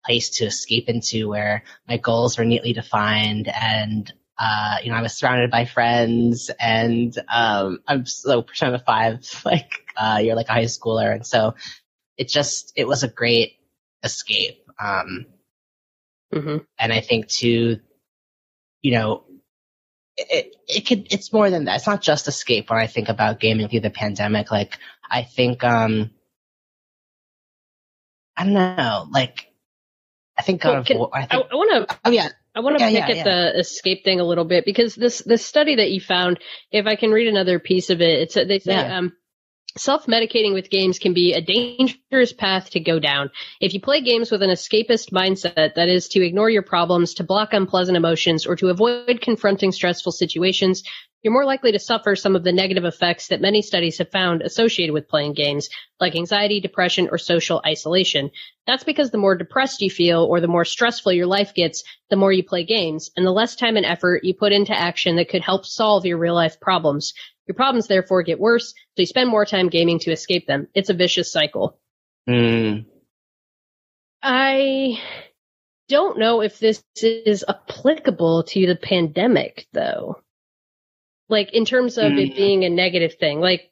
Speaker 2: place to escape into where my goals were neatly defined and uh, you know, I was surrounded by friends and, um, I'm so percent of 5, like, uh, you're like a high schooler. And so it just, it was a great escape. Um, mm-hmm. and I think to, you know, it, it could, it's more than that. It's not just escape when I think about gaming through the pandemic. Like, I think, um, I don't know, like, I think God well,
Speaker 1: of I, I, I want to. Oh yeah. I want to yeah, pick yeah, at yeah. the escape thing a little bit because this this study that you found, if I can read another piece of it, it's they say um, Self medicating with games can be a dangerous path to go down. If you play games with an escapist mindset, that is, to ignore your problems, to block unpleasant emotions, or to avoid confronting stressful situations, you're more likely to suffer some of the negative effects that many studies have found associated with playing games, like anxiety, depression, or social isolation. That's because the more depressed you feel or the more stressful your life gets, the more you play games, and the less time and effort you put into action that could help solve your real life problems. Your problems therefore get worse, so you spend more time gaming to escape them. It's a vicious cycle.
Speaker 2: Mm.
Speaker 1: I don't know if this is applicable to the pandemic though. Like in terms of mm. it being a negative thing. Like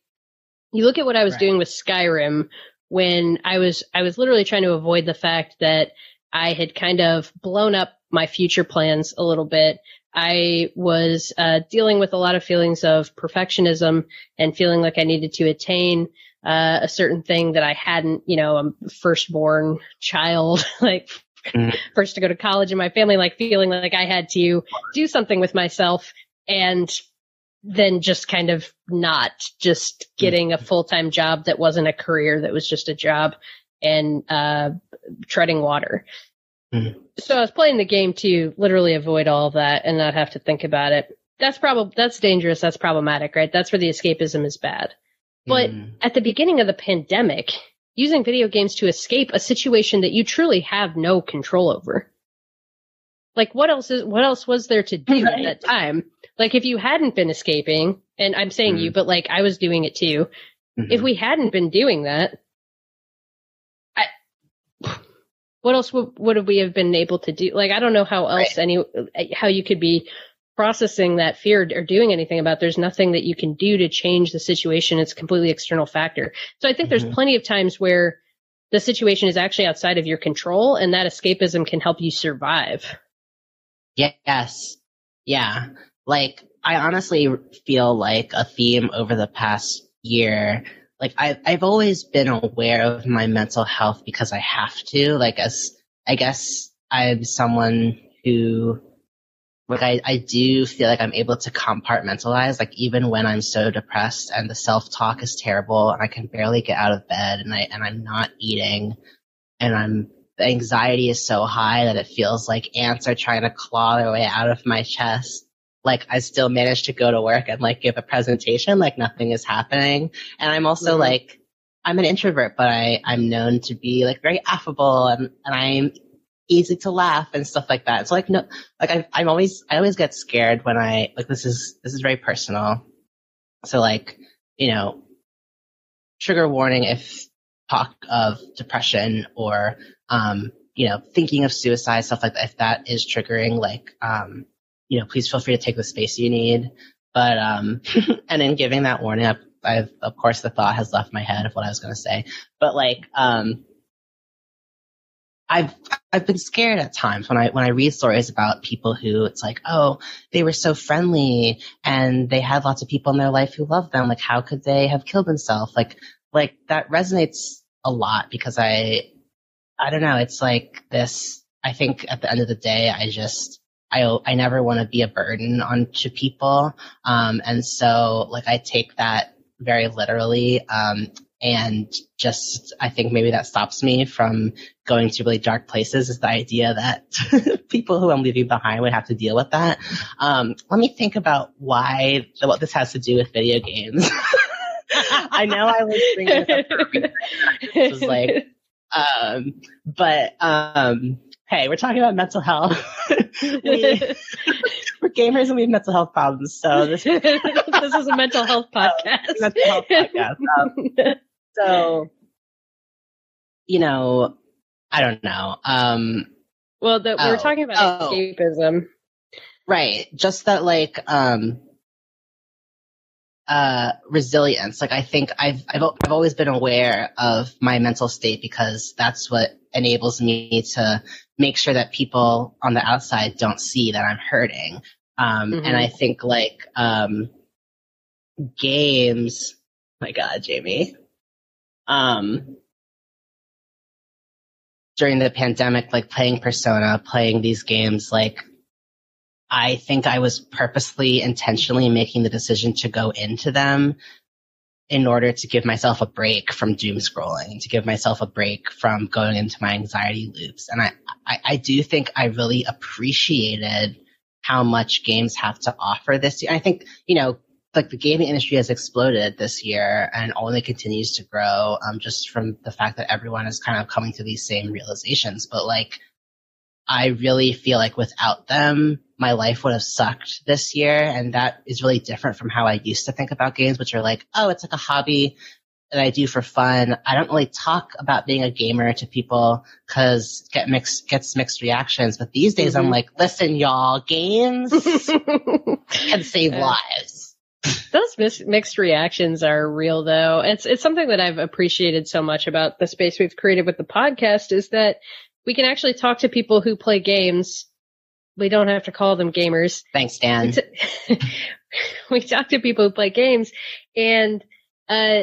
Speaker 1: you look at what I was right. doing with Skyrim when I was I was literally trying to avoid the fact that I had kind of blown up my future plans a little bit. I was uh, dealing with a lot of feelings of perfectionism and feeling like I needed to attain uh, a certain thing that I hadn't, you know, a firstborn child, like mm. first to go to college in my family, like feeling like I had to do something with myself and then just kind of not just getting a full time job that wasn't a career, that was just a job and uh, treading water. Mm-hmm. So I was playing the game to literally avoid all of that and not have to think about it. That's probably that's dangerous. That's problematic, right? That's where the escapism is bad. But mm. at the beginning of the pandemic, using video games to escape a situation that you truly have no control over. Like what else is what else was there to do right. at that time? Like if you hadn't been escaping, and I'm saying mm. you, but like I was doing it too. Mm-hmm. If we hadn't been doing that, what else would, would we have been able to do? Like, I don't know how else right. any, how you could be processing that fear or doing anything about. There's nothing that you can do to change the situation. It's a completely external factor. So I think mm-hmm. there's plenty of times where the situation is actually outside of your control and that escapism can help you survive.
Speaker 2: Yes. Yeah. Like, I honestly feel like a theme over the past year like I, I've always been aware of my mental health because I have to. Like as I guess I'm someone who like I, I do feel like I'm able to compartmentalize, like even when I'm so depressed and the self talk is terrible and I can barely get out of bed and I and I'm not eating and I'm the anxiety is so high that it feels like ants are trying to claw their way out of my chest like I still manage to go to work and like give a presentation like nothing is happening. And I'm also mm-hmm. like, I'm an introvert, but I, I'm known to be like very affable and, and I'm easy to laugh and stuff like that. So like, no, like I, I'm always, I always get scared when I, like this is, this is very personal. So like, you know, trigger warning if talk of depression or, um, you know, thinking of suicide, stuff like that, if that is triggering, like, um, you know, please feel free to take the space you need. But, um, and in giving that warning, I've, I've, of course, the thought has left my head of what I was going to say. But like, um, I've I've been scared at times when I when I read stories about people who it's like, oh, they were so friendly and they had lots of people in their life who loved them. Like, how could they have killed themselves? Like, like that resonates a lot because I, I don't know. It's like this. I think at the end of the day, I just I, I never want to be a burden onto people. Um, and so like I take that very literally. Um, and just, I think maybe that stops me from going to really dark places is the idea that people who I'm leaving behind would have to deal with that. Um, let me think about why, what this has to do with video games. I know I was thinking this was like, um, but, um, hey, we're talking about mental health. we, we're gamers and we have mental health problems. So this,
Speaker 1: this is a mental health podcast.
Speaker 2: mental health podcast. Um, so, you know, I don't know. Um,
Speaker 1: well, the, we were oh, talking about oh, escapism.
Speaker 2: Right. Just that, like, um, uh, resilience. Like I think I've, I've, I've always been aware of my mental state because that's what enables me to make sure that people on the outside don't see that I'm hurting. Um, mm-hmm. and I think like, um, games, my God, Jamie, um, during the pandemic, like playing Persona, playing these games, like I think I was purposely, intentionally making the decision to go into them in order to give myself a break from doom scrolling, to give myself a break from going into my anxiety loops. And I, I, I do think I really appreciated how much games have to offer this year. I think, you know, like the gaming industry has exploded this year and only continues to grow, um, just from the fact that everyone is kind of coming to these same realizations. But like, I really feel like without them, my life would have sucked this year. And that is really different from how I used to think about games, which are like, oh, it's like a hobby that I do for fun. I don't really talk about being a gamer to people because get mixed gets mixed reactions. But these days, mm-hmm. I'm like, listen, y'all, games can save yeah. lives.
Speaker 1: Those mis- mixed reactions are real, though. It's it's something that I've appreciated so much about the space we've created with the podcast is that we can actually talk to people who play games. We don't have to call them gamers.
Speaker 2: Thanks, Dan.
Speaker 1: we talk to people who play games, and uh,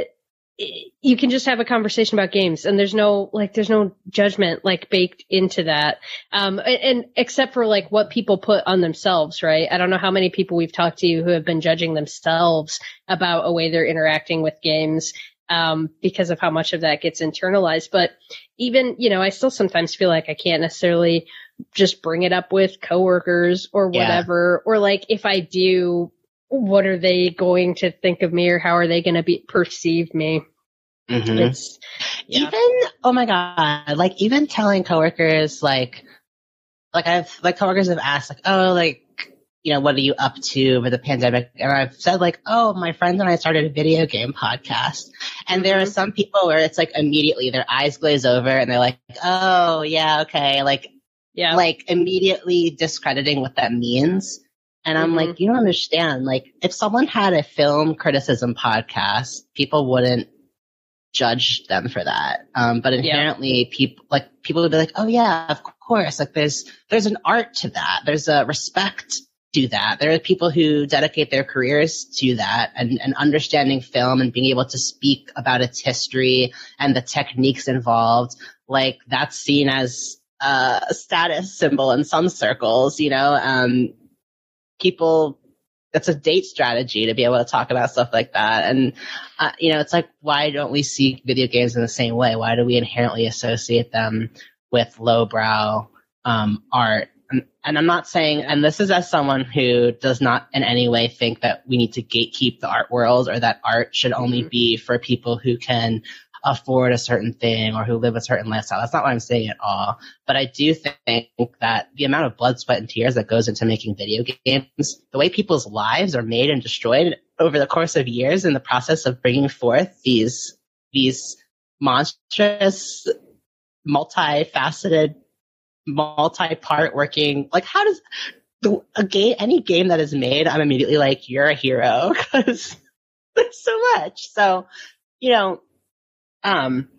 Speaker 1: you can just have a conversation about games and there's no like there's no judgment like baked into that um and, and, except for like what people put on themselves right i don't know how many people we've talked to who have been judging themselves about a way they're interacting with games um because of how much of that gets internalized but even you know i still sometimes feel like i can't necessarily just bring it up with coworkers or whatever yeah. or like if i do what are they going to think of me or how are they going to be perceive me?
Speaker 2: Mm-hmm. It's yeah. even oh my god, like even telling coworkers like like I've like coworkers have asked like oh like you know what are you up to over the pandemic and I've said like oh my friends and I started a video game podcast and there are mm-hmm. some people where it's like immediately their eyes glaze over and they're like oh yeah okay like yeah like immediately discrediting what that means and I'm mm-hmm. like, you don't understand. Like, if someone had a film criticism podcast, people wouldn't judge them for that. Um, but inherently, yeah. people like people would be like, oh yeah, of course. Like, there's there's an art to that. There's a respect to that. There are people who dedicate their careers to that and, and understanding film and being able to speak about its history and the techniques involved. Like, that's seen as a status symbol in some circles, you know. Um, people that's a date strategy to be able to talk about stuff like that. And, uh, you know, it's like, why don't we see video games in the same way? Why do we inherently associate them with lowbrow um, art? And, and, I'm not saying, and this is as someone who does not in any way think that we need to gatekeep the art world or that art should only mm-hmm. be for people who can afford a certain thing or who live a certain lifestyle. That's not what I'm saying at all. But I do think that the amount of blood, sweat, and tears that goes into making video games, the way people's lives are made and destroyed over the course of years in the process of bringing forth these, these monstrous, multifaceted, multi-part working, like how does, a game, any game that is made, I'm immediately like, you're a hero because there's so much. So, you know, um,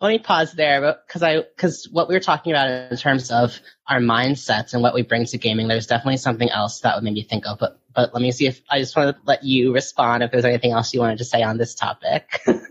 Speaker 2: let me pause there because I because what we were talking about in terms of our mindsets and what we bring to gaming, there's definitely something else that would make me think of. But but let me see if I just want to let you respond if there's anything else you wanted to say on this topic.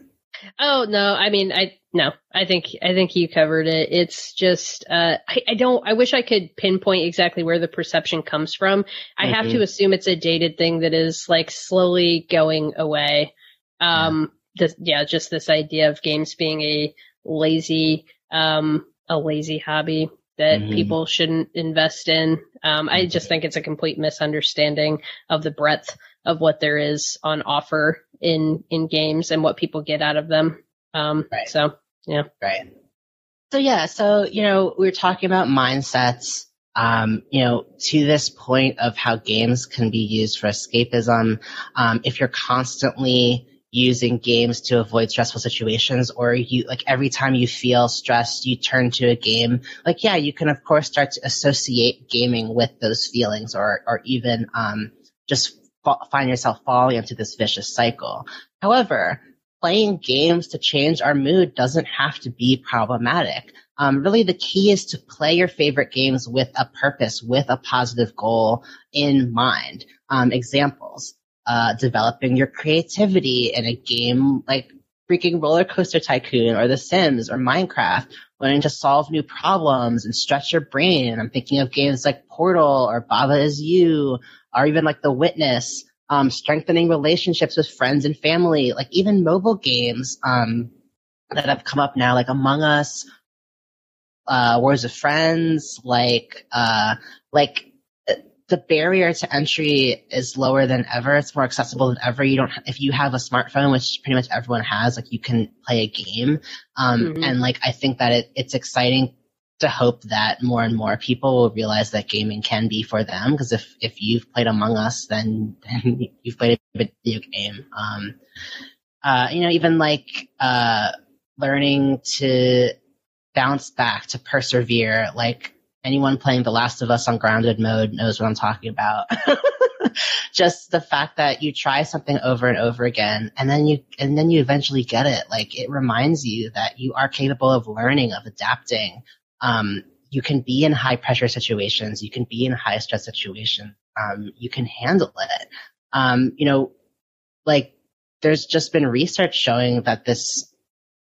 Speaker 1: oh no, I mean I no, I think I think you covered it. It's just uh, I, I don't. I wish I could pinpoint exactly where the perception comes from. I mm-hmm. have to assume it's a dated thing that is like slowly going away. Um, this, yeah, just this idea of games being a lazy, um, a lazy hobby that mm-hmm. people shouldn't invest in. Um, I just think it's a complete misunderstanding of the breadth of what there is on offer in in games and what people get out of them. Um, right. So yeah,
Speaker 2: right. So yeah, so you know, we are talking about mindsets. Um, you know, to this point of how games can be used for escapism. Um, if you're constantly using games to avoid stressful situations or you like every time you feel stressed you turn to a game like yeah you can of course start to associate gaming with those feelings or or even um, just fa- find yourself falling into this vicious cycle. However playing games to change our mood doesn't have to be problematic. Um, really the key is to play your favorite games with a purpose with a positive goal in mind. Um, examples uh, developing your creativity in a game like freaking Roller Coaster Tycoon or The Sims or Minecraft, learning to solve new problems and stretch your brain. I'm thinking of games like Portal or Baba Is You or even like The Witness. um, strengthening relationships with friends and family, like even mobile games um, that have come up now, like Among Us, uh, Words with Friends, like uh, like the barrier to entry is lower than ever. It's more accessible than ever. You don't, if you have a smartphone, which pretty much everyone has, like you can play a game. Um, mm-hmm. and like I think that it, it's exciting to hope that more and more people will realize that gaming can be for them. Because if if you've played Among Us, then, then you've played a video game. Um, uh, you know, even like uh, learning to bounce back, to persevere, like anyone playing The Last of Us on grounded mode knows what I'm talking about. Just the fact that you try something over and over again and then you, and then you eventually get it. Like it reminds you that you are capable of learning, of adapting. Um, you can be in high pressure situations. You can be in high stress situations. Um, you can handle it. Um, you know, like there's just been research showing that this,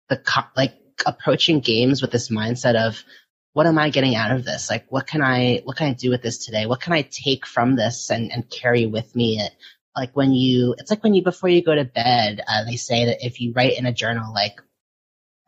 Speaker 2: the, like approaching games with this mindset of, what am I getting out of this? Like, what can I, what can I do with this today? What can I take from this and, and carry with me? It, like when you, it's like when you, before you go to bed, uh, they say that if you write in a journal, like,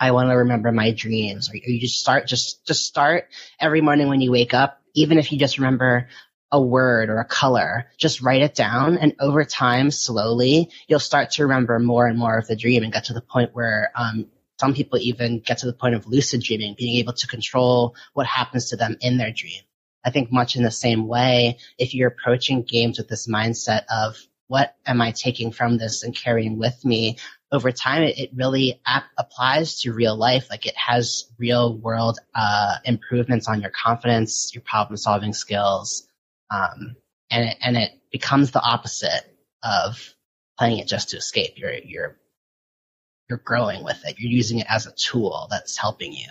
Speaker 2: I want to remember my dreams, or, you just start, just, just start every morning when you wake up, even if you just remember a word or a color, just write it down. And over time, slowly, you'll start to remember more and more of the dream and get to the point where, um, some people even get to the point of lucid dreaming, being able to control what happens to them in their dream. I think much in the same way, if you're approaching games with this mindset of what am I taking from this and carrying with me over time, it, it really ap- applies to real life. Like it has real world uh, improvements on your confidence, your problem solving skills, um, and it, and it becomes the opposite of playing it just to escape. You're you're you're growing with it. You're using it as a tool that's helping you.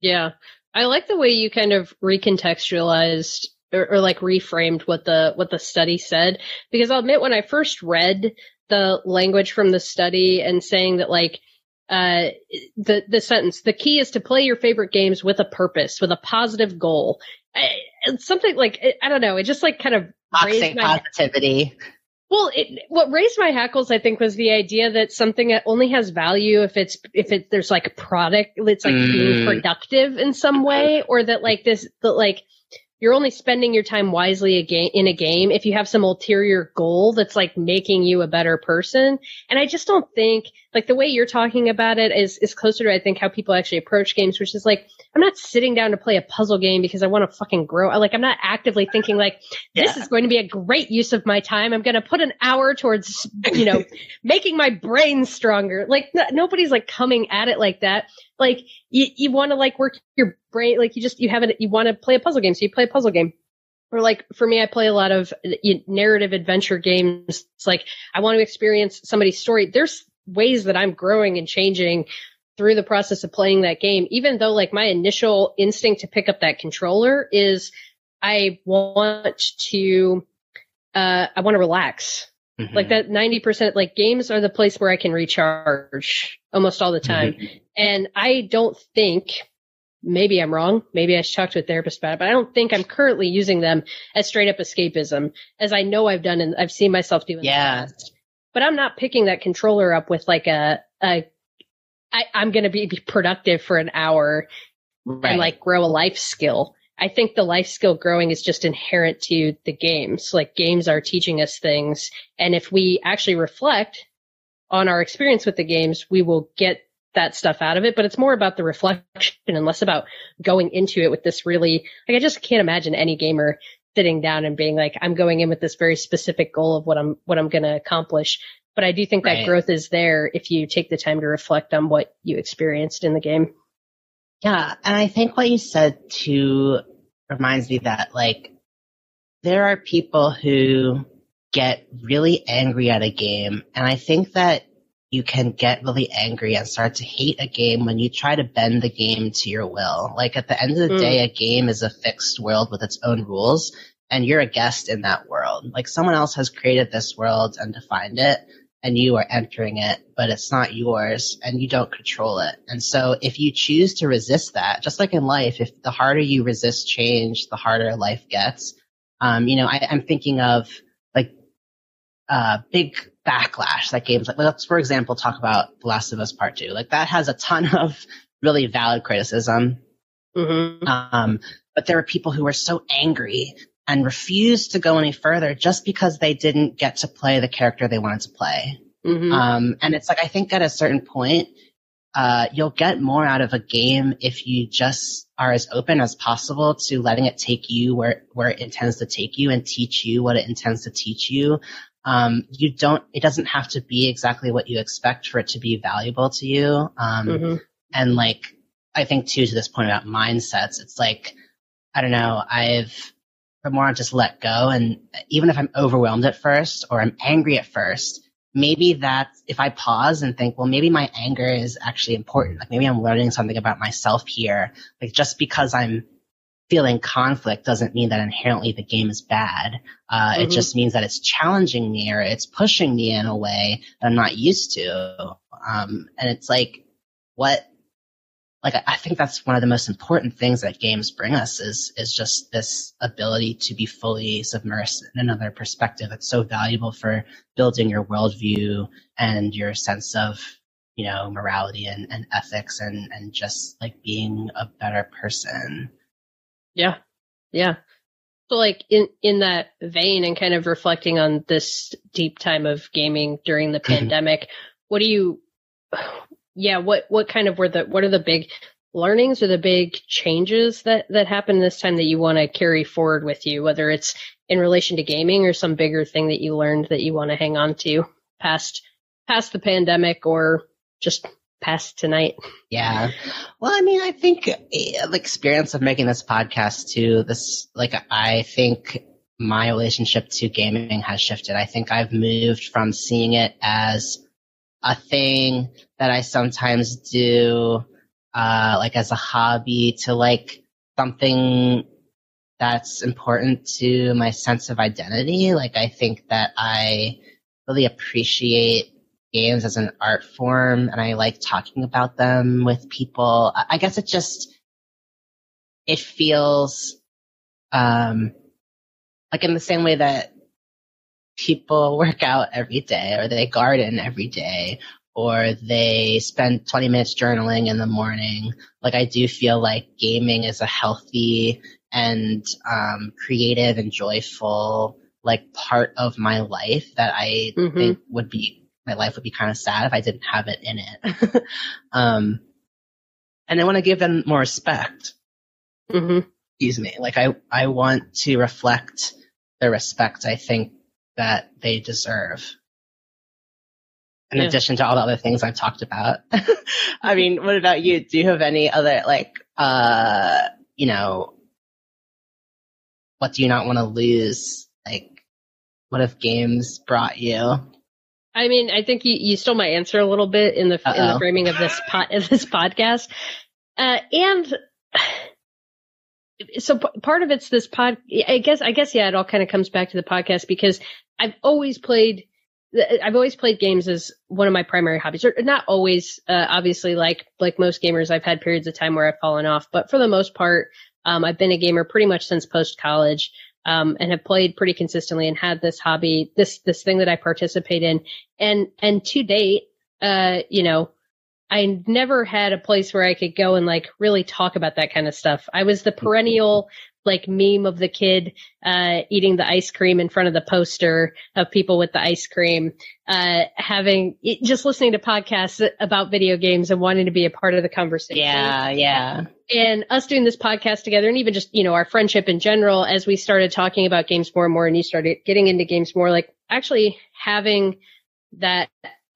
Speaker 1: Yeah. I like the way you kind of recontextualized or, or, like reframed what the what the study said because I'll admit when I first read the language from the study and saying that like uh the the sentence the key is to play your favorite games with a purpose with a positive goal I, something like I don't know it just like kind of
Speaker 2: raised my, positivity
Speaker 1: well, it, what raised my hackles, I think, was the idea that something that only has value if it's if it there's like a product, it's like mm. being productive in some way, or that like this, that like you're only spending your time wisely in a game if you have some ulterior goal that's like making you a better person. And I just don't think like the way you're talking about it is is closer to I think how people actually approach games, which is like I'm not sitting down to play a puzzle game because I want to fucking grow. Like I'm not actively thinking like this yeah. is going to be a great use of my time. I'm going to put an hour towards you know making my brain stronger. Like nobody's like coming at it like that like you, you want to like work your brain like you just you haven't you want to play a puzzle game so you play a puzzle game or like for me i play a lot of narrative adventure games it's like i want to experience somebody's story there's ways that i'm growing and changing through the process of playing that game even though like my initial instinct to pick up that controller is i want to uh i want to relax Mm-hmm. Like that 90%, like games are the place where I can recharge almost all the time. Mm-hmm. And I don't think, maybe I'm wrong. Maybe I should talk to a therapist about it, but I don't think I'm currently using them as straight up escapism as I know I've done and I've seen myself do in
Speaker 2: yeah.
Speaker 1: the past. But I'm not picking that controller up with like a, a I, I'm going to be, be productive for an hour right. and like grow a life skill. I think the life skill growing is just inherent to the games. Like games are teaching us things. And if we actually reflect on our experience with the games, we will get that stuff out of it. But it's more about the reflection and less about going into it with this really, like, I just can't imagine any gamer sitting down and being like, I'm going in with this very specific goal of what I'm, what I'm going to accomplish. But I do think right. that growth is there if you take the time to reflect on what you experienced in the game.
Speaker 2: Yeah, and I think what you said too reminds me that like there are people who get really angry at a game, and I think that you can get really angry and start to hate a game when you try to bend the game to your will. Like at the end of the mm. day, a game is a fixed world with its own rules, and you're a guest in that world. Like someone else has created this world and defined it, and you are entering it, but it's not yours and you don't control it. And so if you choose to resist that, just like in life, if the harder you resist change, the harder life gets. Um, you know, I, am thinking of like, uh, big backlash that games like let's for example talk about The Last of Us Part Two. Like that has a ton of really valid criticism.
Speaker 1: Mm-hmm.
Speaker 2: Um, but there were people who were so angry and refused to go any further just because they didn't get to play the character they wanted to play.
Speaker 1: Mm-hmm.
Speaker 2: Um, and it's like I think at a certain point, uh, you'll get more out of a game if you just are as open as possible to letting it take you where where it intends to take you and teach you what it intends to teach you. Um, you don't. It doesn't have to be exactly what you expect for it to be valuable to you. Um,
Speaker 1: mm-hmm.
Speaker 2: and like I think too to this point about mindsets, it's like I don't know. I've the more I just let go, and even if I'm overwhelmed at first or I'm angry at first, maybe that if I pause and think, well, maybe my anger is actually important. Like maybe I'm learning something about myself here. Like just because I'm feeling conflict doesn't mean that inherently the game is bad. Uh,
Speaker 1: Mhm.
Speaker 2: It just means that it's challenging me or it's pushing me in a way that I'm not used to. Um, and it's like, what, like, I- I think that's one of the most important things that games bring us is, is just this ability to be fully submersed in another perspective. It's so valuable for building your worldview and your sense of, you know, morality and, and ethics and, and just like being a better person.
Speaker 1: Yeah. Yeah. So like in in that vein and kind of reflecting on this deep time of gaming during the
Speaker 2: Mhm.
Speaker 1: pandemic, what do you yeah, what what kind of were the what are the big learnings or the big changes that that happened this time that you want to carry forward with you whether it's in relation to gaming or some bigger thing that you learned that you want to hang on to past past the pandemic or just past tonight.
Speaker 2: Yeah. Well, I mean, I think eh, the experience of making this podcast too, this, like, I think my relationship to gaming has shifted. I think I've moved from seeing it as a thing that I sometimes do, uh, like as a hobby to like something that's important to my sense of identity. Like, I think that I really appreciate games as an art form and I like talking about them with people. I, guess it just, it feels, um, like in the same way that people work out every day or they garden every day or they spend 20 minutes journaling in the morning. Like I do feel like gaming is a healthy and, um, creative and joyful, like part of my life that I
Speaker 1: Mhm.
Speaker 2: think would be my life would be kind of sad if I didn't have it in it. um, and I want to give them more respect.
Speaker 1: Mhm.
Speaker 2: Excuse me. Like I, I want to reflect the respect I think that they deserve. In
Speaker 1: Yeah.
Speaker 2: addition to all the other things I've talked about. I mean, what about you? Do you have any other like, uh, you know, what do you not want to lose? Like, what if games brought you?
Speaker 1: I mean, I think you, you stole my answer a little bit in the in the framing of this pod, of this podcast, uh, and so p- part of it's this pod. I guess I guess yeah, it all kind of comes back to the podcast because I've always played. I've always played games as one of my primary hobbies, or not always. Uh, obviously, like like most gamers, I've had periods of time where I've fallen off, but for the most part, um, I've been a gamer pretty much since post college. Um, and have played pretty consistently and had this hobby, this, this thing that I participate in. And, and to date, uh, you know, I never had a place where I could go and like really talk about that kind of stuff. I was the perennial like meme of the kid, uh, eating the ice cream in front of the poster of people with the ice cream, uh, having, just listening to podcasts about video games and wanting to be a part of the conversation
Speaker 2: Yeah, yeah.
Speaker 1: and us doing this podcast together and even just, you know, our friendship in general, as we started talking about games more and more and you started getting into games more, like actually having that,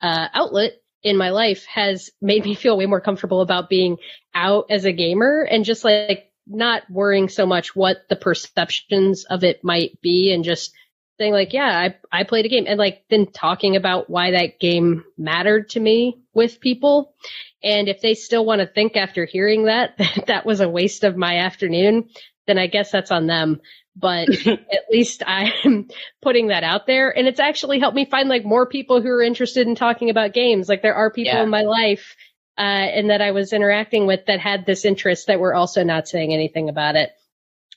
Speaker 1: uh, outlet in my life has made me feel way more comfortable about being out as a gamer and just like not worrying so much what the perceptions of it might be and just saying like, yeah, I, I played a game and like then talking about why that game mattered to me with people. And if they still want to think after hearing that, that that was a waste of my afternoon, then I guess that's on them. But at least I'm putting that out there. And it's actually helped me find like more people who are interested in talking about games. Like there are people
Speaker 2: Yeah.
Speaker 1: in my life, uh, and that I was interacting with that had this interest that were also not saying anything about it.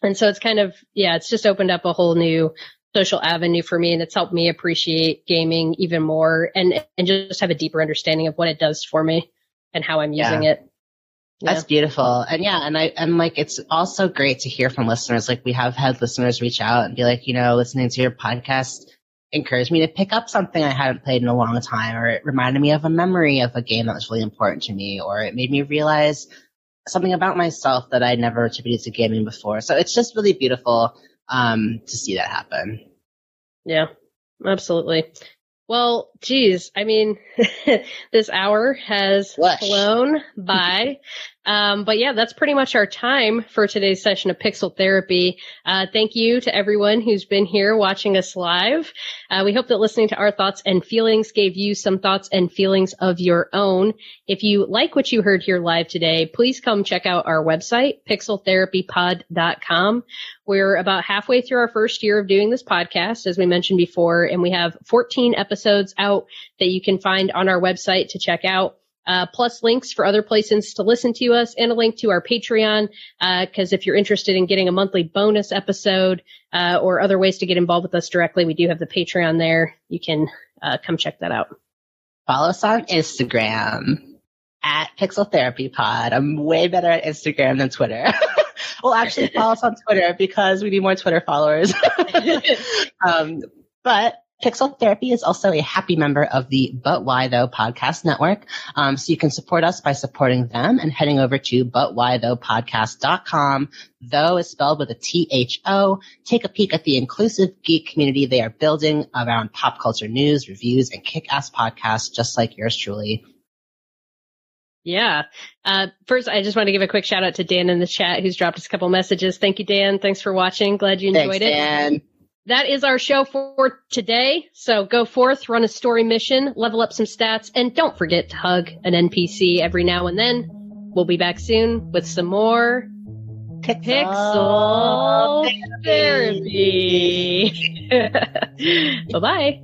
Speaker 1: And so it's kind of, yeah, it's just opened up a whole new social avenue for me and it's helped me appreciate gaming even more and and just have a deeper understanding of what it does for me and how I'm using
Speaker 2: Yeah.
Speaker 1: it. Yeah.
Speaker 2: That's beautiful. And yeah, and I and like it's also great to hear from listeners. Like we have had listeners reach out and be like, you know, listening to your podcast encouraged me to pick up something I hadn't played in a long time, or it reminded me of a memory of a game that was really important to me, or it made me realize something about myself that I never attributed to gaming before. So it's just really beautiful um, to see that happen.
Speaker 1: Yeah, absolutely. Well, geez, I mean, this hour has
Speaker 2: Flush.
Speaker 1: flown by. Um, but yeah, that's pretty much our time for today's session of Pixel Therapy. Uh, thank you to everyone who's been here watching us live. Uh, we hope that listening to our thoughts and feelings gave you some thoughts and feelings of your own. If you like what you heard here live today, please come check out our website, pixeltherapypod.com. We're about halfway through our first year of doing this podcast, as we mentioned before, and we have 14 episodes out that you can find on our website to check out. Uh, plus links for other places to listen to us and a link to our Patreon. Uh, cause if you're interested in getting a monthly bonus episode, uh, or other ways to get involved with us directly, we do have the Patreon there. You can, uh, come check that out.
Speaker 2: Follow us on Instagram at Pixel Therapy Pod. I'm way better at Instagram than Twitter. well, actually, follow us on Twitter because we need more Twitter followers. um, but Pixel Therapy is also a happy member of the But Why Though podcast network. Um, so you can support us by supporting them and heading over to butwhythoughpodcast.com. Though is spelled with a T-H-O. Take a peek at the inclusive geek community they are building around pop culture news, reviews, and kick-ass podcasts just like yours truly.
Speaker 1: Yeah. Uh, first, I just want to give a quick shout out to Dan in the chat who's dropped us a couple messages. Thank you, Dan. Thanks for watching. Glad you enjoyed
Speaker 2: Thanks,
Speaker 1: it.
Speaker 2: Dan.
Speaker 1: That is our show for today. So go forth, run a story mission, level up some stats, and don't forget to hug an NPC every now and then. We'll be back soon with some more Pixel Therapy. bye bye.